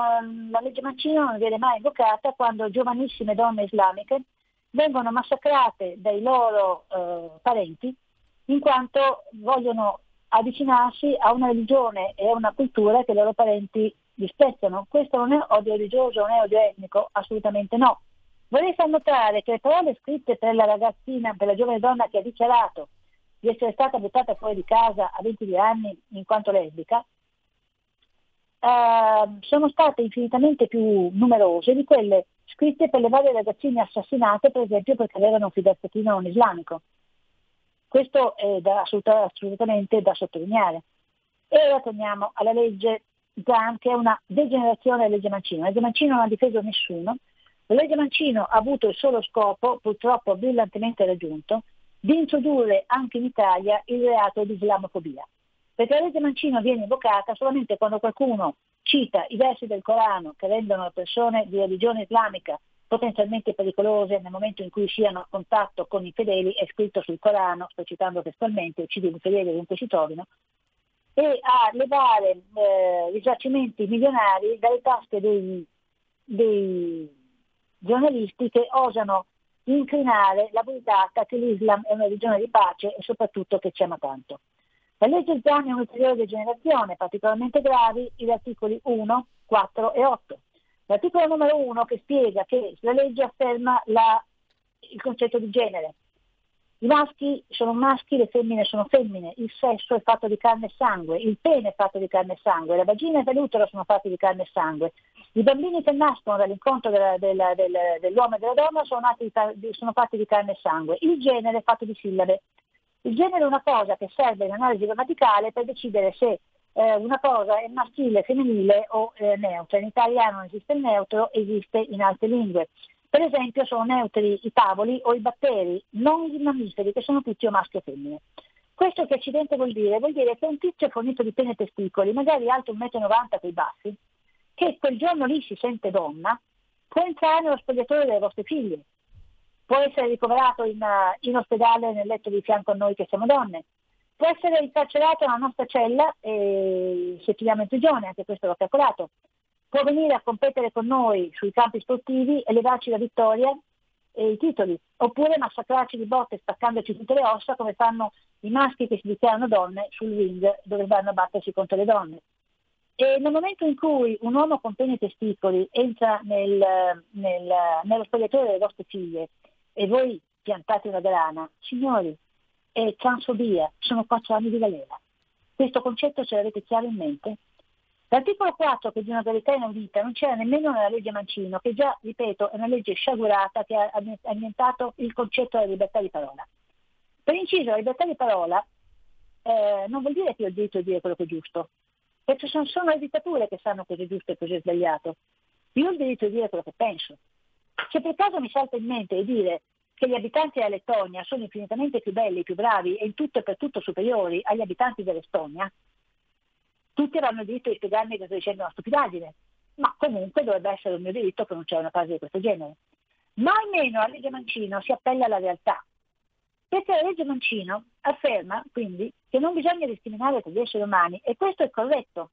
la legge Mancino non viene mai invocata quando giovanissime donne islamiche vengono massacrate dai loro eh, parenti in quanto vogliono avvicinarsi a una religione e a una cultura che i loro parenti disprezzano. Questo non è odio religioso, non è odio etnico, assolutamente no. Vorrei far notare che le parole scritte per la ragazzina, per la giovane donna che ha dichiarato di essere stata buttata fuori di casa a 22 anni in quanto lesbica, eh, sono state infinitamente più numerose di quelle scritte per le varie ragazzine assassinate, per esempio perché avevano un fidanzatino non islamico. Questo è da, assolutamente da sottolineare. E ora torniamo alla legge Zan, che è una degenerazione della legge Mancino. La legge Mancino non ha difeso nessuno, la legge Mancino ha avuto il solo scopo, purtroppo brillantemente raggiunto, di introdurre anche in Italia il reato di islamofobia. Perché la legge Mancino viene invocata solamente quando qualcuno cita i versi del Corano che rendono le persone di religione islamica potenzialmente pericolose nel momento in cui siano a contatto con i fedeli, è scritto sul Corano, sto citando testualmente, uccidi i fedeli ovunque si trovino, e a levare eh, risarcimenti milionari dalle tasche dei, dei giornalisti che osano incrinare la vulgata che l'Islam è una religione di pace e soprattutto che ci ama tanto. La legge è un'ulteriore degenerazione, particolarmente gravi gli articoli 1, 4 e 8. L'articolo numero 1 che spiega che la legge afferma la, il concetto di genere. I maschi sono maschi, le femmine sono femmine, il sesso è fatto di carne e sangue, il pene è fatto di carne e sangue, la vagina e l'utero sono fatti di carne e sangue, i bambini che nascono dall'incontro della, della, della, dell'uomo e della donna sono, di, sono, fatti di carne e sangue. Il genere è fatto di sillabe. Il genere è una cosa che serve in analisi grammaticale per decidere se eh, una cosa è maschile, femminile o eh, neutra. In italiano non esiste il neutro, esiste in altre lingue. Per esempio sono neutri i tavoli o i batteri, non i mammiferi che sono tutti o maschi o femmine. Questo che accidente vuol dire? Vuol dire che un tizio fornito di pene e testicoli, magari alto 1,90 m con i che quel giorno lì si sente donna, può entrare nello spogliatoio delle vostre figlie, può essere ricoverato in, uh, in, ospedale nel letto di fianco a noi che siamo donne, può essere incarcerato nella nostra cella e se finiamo in prigione, anche questo l'ho calcolato, può venire a competere con noi sui campi sportivi e levarci la vittoria e i titoli, oppure massacrarci di botte spaccandoci tutte le ossa come fanno i maschi che si dichiarano donne sul ring dove vanno a battersi contro le donne. E nel momento in cui un uomo con pene e testicoli entra nel, nel, nello spogliatoio delle vostre figlie e voi piantate una grana, signori, è transfobia, sono quattro anni di galera. Questo concetto ce l'avete chiaro in mente? L'articolo 4, che è di una gravità inaudita, non c'era nemmeno nella legge Mancino, che già, ripeto, è una legge sciagurata che ha annientato il concetto della libertà di parola. Per inciso, la libertà di parola eh, non vuol dire che ho il diritto di dire quello che è giusto, perché sono, sono le dittature che sanno cosa è giusto e cosa è sbagliato. Io ho il diritto di dire quello che penso. Se per caso mi salta in mente di dire che gli abitanti della Lettonia sono infinitamente più belli, più bravi e in tutto e per tutto superiori agli abitanti dell'Estonia, tutti avranno il diritto di spiegarmi che sto dicendo una stupidaggine, ma comunque dovrebbe essere un mio diritto pronunciare una frase di questo genere. Ma almeno la legge Mancino si appella alla realtà, perché la legge Mancino afferma quindi che non bisogna discriminare tra gli esseri umani e questo è corretto,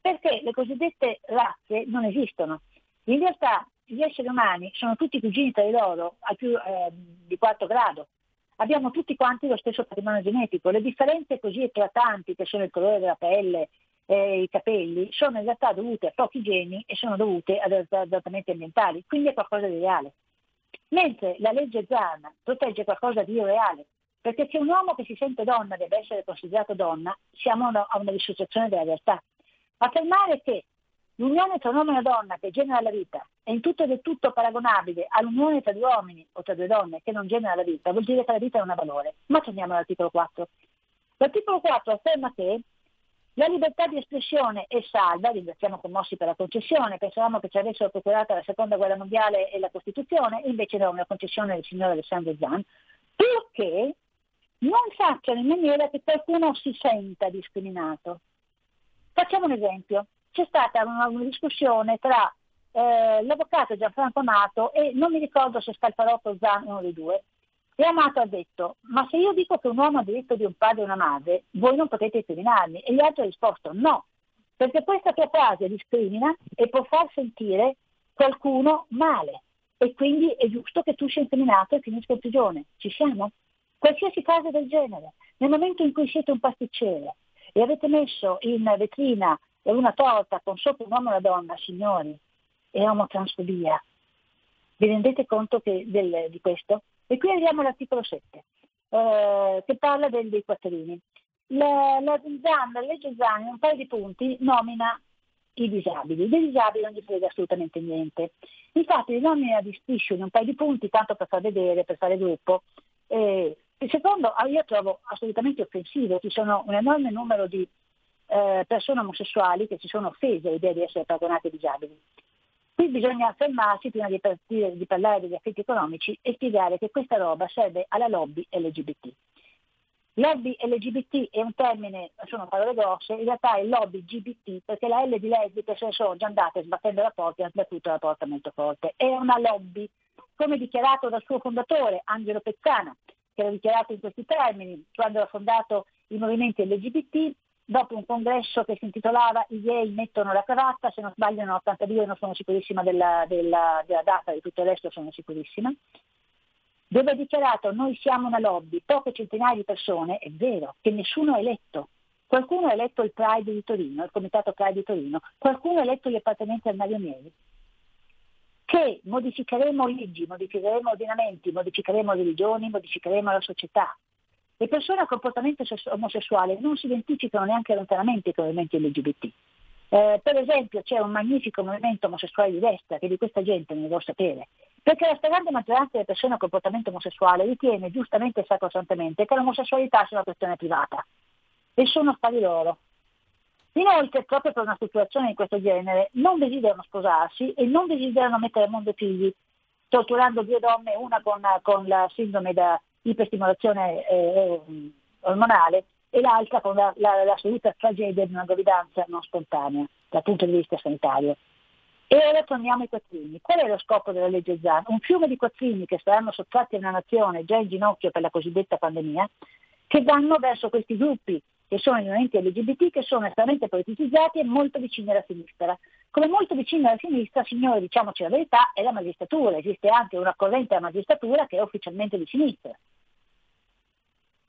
perché le cosiddette razze non esistono. In realtà gli esseri umani sono tutti cugini tra di loro al più eh, di quarto grado. Abbiamo tutti quanti lo stesso patrimonio genetico. Le differenze così eclatanti che sono il colore della pelle, eh, i capelli, sono in realtà dovute a pochi geni e sono dovute ad adattamenti ambientali, quindi è qualcosa di reale. Mentre la legge Zan protegge qualcosa di irreale, perché se un uomo che si sente donna deve essere considerato donna, siamo a una dissociazione della realtà. Affermare che l'unione tra un uomo e una donna che genera la vita è in tutto e del tutto paragonabile all'unione tra due uomini o tra due donne che non genera la vita, vuol dire che la vita non ha valore. Ma torniamo all'articolo 4. L'articolo 4 afferma che la libertà di espressione è salva, ringraziamo Commossi per la concessione, pensavamo che ci avessero procurato la seconda guerra mondiale e la Costituzione, invece no, una concessione del signor Alessandro Zan, perché non facciano in maniera che qualcuno si senta discriminato. Facciamo un esempio. C'è stata una, una discussione tra eh, l'avvocato Gianfranco Amato e non mi ricordo se Scalfarotto o Zan, uno dei due, e Amato ha detto, ma se io dico che un uomo ha diritto di un padre e una madre, voi non potete discriminarmi. E gli altri hanno risposto no, perché questa tua frase discrimina e può far sentire qualcuno male. E quindi è giusto che tu sia incriminato e finisca in prigione. Ci siamo? Qualsiasi frase del genere. Nel momento in cui siete un pasticcere e avete messo in vetrina una torta con sopra un uomo e una donna, signori, è omotransfobia. Vi rendete conto del, di questo? E qui arriviamo all'articolo 7, eh, che parla dei, dei quattrini. La, la, Zan, la legge Zan, in un paio di punti, nomina i disabili. Dei disabili non gli frega assolutamente niente. Infatti nomina di striscio in un paio di punti, tanto per far vedere, per fare gruppo. Eh, il secondo, ah, io trovo assolutamente offensivo, ci sono un enorme numero di eh, persone omosessuali che si sono offese all'idea di essere paragonate disabili. Qui bisogna fermarsi prima di, partire, di parlare degli effetti economici e spiegare che questa roba serve alla lobby LGBT. Lobby LGBT è un termine, sono parole grosse, in realtà è lobby GBT perché la L di lesbiche se ne sono già andate sbattendo la porta e ha sbattuto la porta molto forte. È una lobby, come dichiarato dal suo fondatore Angelo Pezzana, che l'ha dichiarato in questi termini quando ha fondato i movimenti LGBT, dopo un congresso che si intitolava I gay mettono la cravatta, se non sbaglio nel 82 non sono sicurissima della, della, della data, di tutto il resto sono sicurissima, dove ha dichiarato noi siamo una lobby, poche centinaia di persone, è vero, che nessuno ha eletto. Qualcuno ha eletto il Pride di Torino, il Comitato Pride di Torino, qualcuno ha eletto gli appartenenti al Mario Mieli. Che modificheremo leggi, modificheremo ordinamenti, modificheremo religioni, modificheremo la società, le persone a comportamento omosessuale non si identificano neanche lontanamente con i movimenti LGBT. Eh, per esempio c'è un magnifico movimento omosessuale di destra che di questa gente non ne vuole sapere, perché la stragrande maggioranza delle persone a comportamento omosessuale ritiene giustamente e sacrosantamente che l'omosessualità sia una questione privata e sono affari loro. Inoltre, proprio per una situazione di questo genere, non desiderano sposarsi e non desiderano mettere al mondo figli, torturando due donne, una con, con la sindrome da iperstimolazione eh, ormonale e l'altra con la, la, tragedia di una gravidanza non spontanea dal punto di vista sanitario. E ora torniamo ai quattrini. Qual è lo scopo della legge Zan? Un fiume di quattrini che saranno sottratti a una nazione già in ginocchio per la cosiddetta pandemia, che vanno verso questi gruppi che sono i movimenti LGBT che sono estremamente politicizzati e molto vicini alla sinistra. Come molto vicini alla sinistra, signore, diciamoci la verità, è la magistratura. Esiste anche una corrente della magistratura che è ufficialmente di sinistra.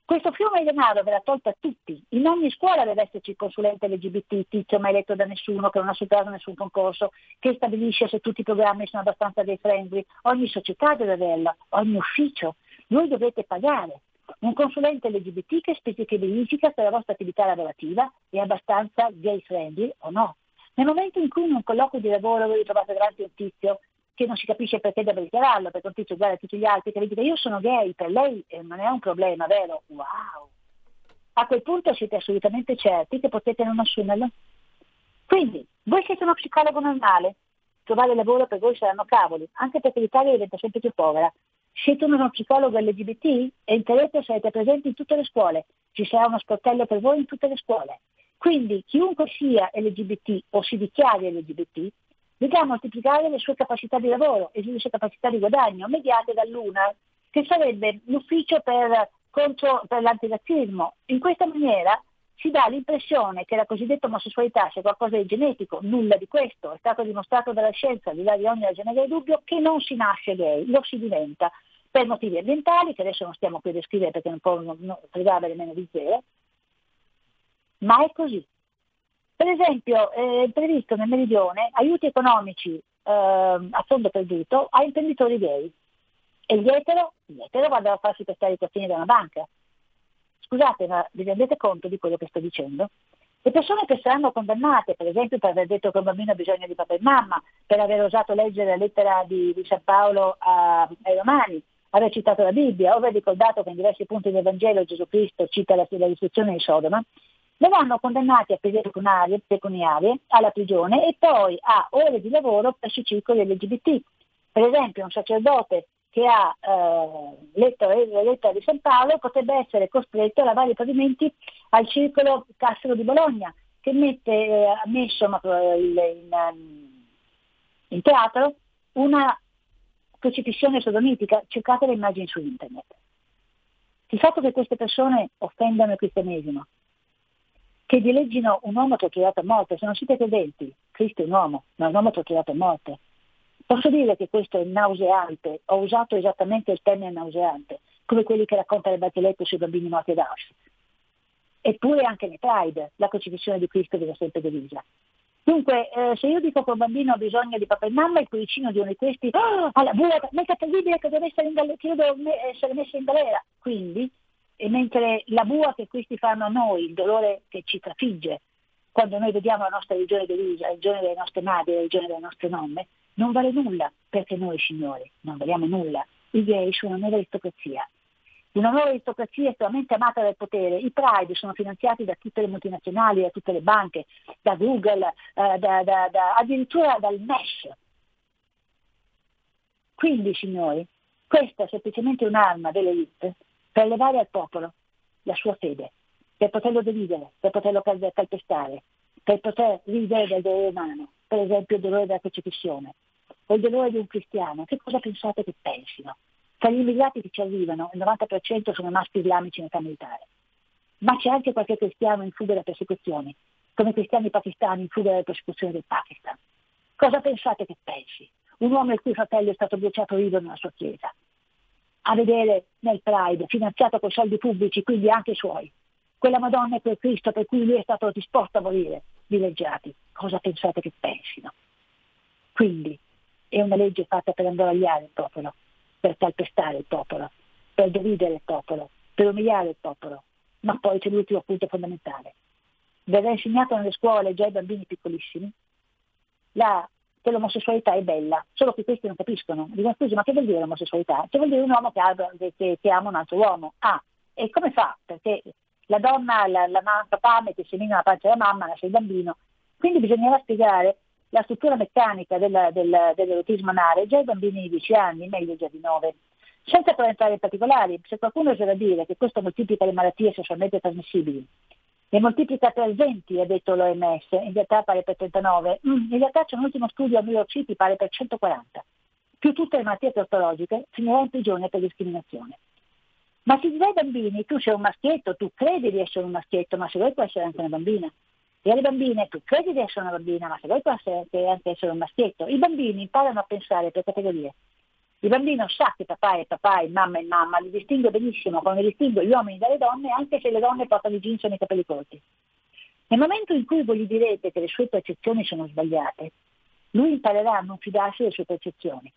Questo fiume di denaro verrà tolto a tutti. In ogni scuola deve esserci il consulente LGBT, tizio mai eletto da nessuno, che non ha superato nessun concorso, che stabilisce se tutti i programmi sono abbastanza dei friendly. Ogni società deve averla, ogni ufficio. Voi dovete pagare. Un consulente LGBT che specifica se la vostra attività lavorativa è abbastanza gay friendly o no. Nel momento in cui in un colloquio di lavoro voi trovate davanti un tizio che non si capisce perché deve dichiararlo, perché un tizio uguale a tutti gli altri, che vi dice io sono gay, per lei eh, non è un problema, vero? Wow! A quel punto siete assolutamente certi che potete non assumerlo. Quindi, voi siete uno psicologo normale, trovare lavoro per voi saranno cavoli, anche perché l'Italia diventa sempre più povera. Siete uno psicologo LGBT? Entrerete e sarete presenti in tutte le scuole. Ci sarà uno sportello per voi in tutte le scuole. Quindi chiunque sia LGBT o si dichiari LGBT, vedrà moltiplicare le sue capacità di lavoro e le sue capacità di guadagno mediate dall'UNA, che sarebbe l'ufficio per, contro, per l'antirazzismo. In questa maniera si dà l'impressione che la cosiddetta omosessualità sia qualcosa di genetico, nulla di questo, è stato dimostrato dalla scienza, al di là di ogni ragione di dubbio, che non si nasce gay, lo si diventa per motivi ambientali, che adesso non stiamo qui a descrivere perché non può fregare meno di zero, ma è così. Per esempio, è previsto nel Meridione aiuti economici eh, a fondo perduto a imprenditori gay. E gli etero, gli etero vanno a farsi prestare i quattrini da una banca. Scusate, ma vi rendete conto di quello che sto dicendo? Le persone che saranno condannate, per esempio per aver detto che un bambino ha bisogno di papà e mamma, per aver osato leggere la lettera di, di San Paolo ai Romani, aver citato la Bibbia, aver ricordato che in diversi punti del Vangelo Gesù Cristo cita la, la distruzione di Sodoma, verranno condannati a pene pecuniarie, alla prigione e poi a ore di lavoro presso i circoli LGBT. Per esempio un sacerdote che ha eh, letto la lettera di San Paolo potrebbe essere costretto a lavare i pavimenti al circolo Cassero di Bologna, che mette, eh, ha messo in, in, ehm, in teatro una crocifissione sodomitica, cercate le immagini su internet. Il fatto che queste persone offendano il cristianesimo, che dileggino un uomo torturato a morte, se non siete credenti, Cristo è un uomo, ma un uomo torturato a morte, Posso dire che questo è nauseante, ho usato esattamente il termine nauseante, come quelli che racconta le barzellette sui bambini morti ad Auschwitz. Eppure anche nei Pride la crocifissione di Cristo viene sempre divisa. Dunque, eh, se io dico che un bambino ha bisogno di papà e mamma, il cuoricino di uno di questi, oh, alla buia, mica terribile che deve essere, in gal- che devo essere messo in galera. Quindi, mentre la bua che questi fanno a noi, il dolore che ci trafigge, quando noi vediamo la nostra religione divisa, la religione delle nostre madri, la religione delle nostre nonne, non vale nulla, perché noi signori non valiamo nulla. I gay sono una nuova aristocrazia. Una nuova aristocrazia estremamente amata dal potere. I Pride sono finanziati da tutte le multinazionali, da tutte le banche, da Google, eh, da, da, da, addirittura dal MES. Quindi, signori, questa è semplicemente un'arma dell'elite per levare al popolo la sua fede, per poterlo dividere, per poterlo calpestare, per poter ridere del dolore umano, per esempio il dolore della crocifissione, o il dolore di un cristiano, che cosa pensate che pensino? Tra gli immigrati che ci arrivano, il 90% sono maschi islamici in età militare. Ma c'è anche qualche cristiano in fuga da persecuzioni, come cristiani pakistani in fuga dalle persecuzioni del Pakistan. Cosa pensate che pensi? Un uomo il cui fratello è stato bruciato vivo nella sua chiesa. A vedere nel Pride, finanziato con soldi pubblici, quindi anche suoi, quella Madonna e quel Cristo per cui lui è stato disposto a morire, dileggiati. Cosa pensate che pensino? Quindi è una legge fatta per imbrogliare il popolo, per calpestare il popolo, per dividere il popolo, per umiliare il popolo. Ma poi c'è l'ultimo punto fondamentale. Verrà insegnato nelle scuole già ai bambini piccolissimi la, che l'omosessualità è bella, solo che questi non capiscono. Dicono scusi, ma che vuol dire l'omosessualità? Che vuol dire un uomo che, che, che ama un altro uomo. Ah, e come fa? Perché la donna, la, la, la papà mette il semino pancia della mamma, nasce il bambino. Quindi bisognerà spiegare la struttura meccanica del, del, dell'erotismo anale già ai bambini di 10 anni, meglio già di 9. Senza poi entrare in particolari, se qualcuno osa dire che questo moltiplica le malattie sessualmente trasmissibili, le moltiplica per 20, ha detto l'OMS, in realtà pare per 39, mm, in realtà c'è un ultimo studio a New York City, pare per 140. Più tutte le malattie patologiche, finirà in prigione per discriminazione. Ma dice ai bambini, tu sei un maschietto, tu credi di essere un maschietto, ma se vuoi puoi essere anche una bambina. E alle bambine, tu credi di essere una bambina, ma se vuoi può anche essere un maschietto. I bambini imparano a pensare per categorie. Il bambino sa che papà è papà e mamma è mamma, li distingue benissimo come distingue gli uomini dalle donne, anche se le donne portano i jeans e i capelli corti. Nel momento in cui voi gli direte che le sue percezioni sono sbagliate, lui imparerà a non fidarsi delle sue percezioni.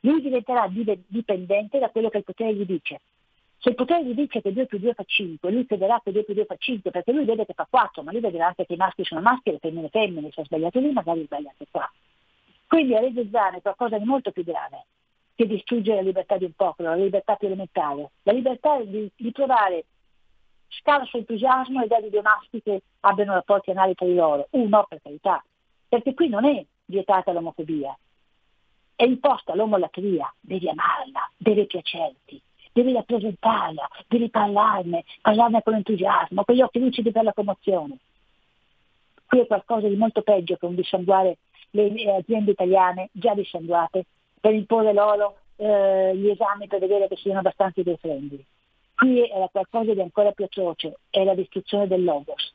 Lui diventerà dipendente da quello che il potere gli dice. Se il potere gli dice che 2 più 2 fa 5, lui crederà che 2 più 2 fa 5 perché lui vede che fa 4, ma lui vedrà anche che i maschi sono maschi e le femmine femmine, se ha sbagliato lì magari sbagliate qua. Quindi a è qualcosa di molto più grave che distruggere la libertà di un popolo, la libertà più elementare, la libertà di, di trovare scarso entusiasmo e dare due maschi che abbiano rapporti anali tra di loro. Uno, per carità, perché qui non è vietata l'omofobia, è imposta l'omolatria, devi amarla, deve piacerti, devi rappresentarla, devi parlarne, parlarne con entusiasmo, con gli occhi lucidi per la commozione. Qui è qualcosa di molto peggio che un dissanguare le aziende italiane già dissanguate per imporre loro eh, gli esami per vedere che siano abbastanza idrofrendi. Qui era qualcosa di ancora più atroce, è la distruzione del logos,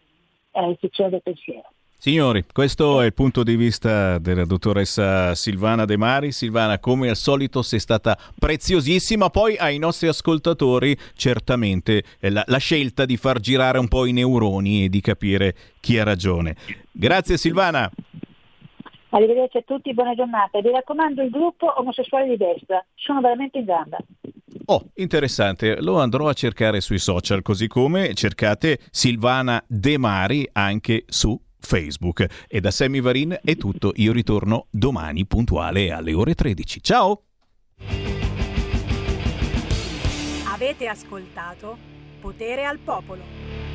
è la distruzione del pensiero. Signori, questo è il punto di vista della dottoressa Silvana De Mari. Silvana, come al solito, sei stata preziosissima. Poi ai nostri ascoltatori, certamente, la, la scelta di far girare un po' i neuroni e di capire chi ha ragione. Grazie Silvana. Arrivederci a tutti, buona giornata. Vi raccomando il gruppo omosessuali di destra, sono veramente in gamba. Oh, interessante, lo andrò a cercare sui social, così come cercate Silvana De Mari anche su Facebook. E da Sammy Varin è tutto, io ritorno domani puntuale alle ore 13. Ciao! Avete ascoltato Potere al Popolo.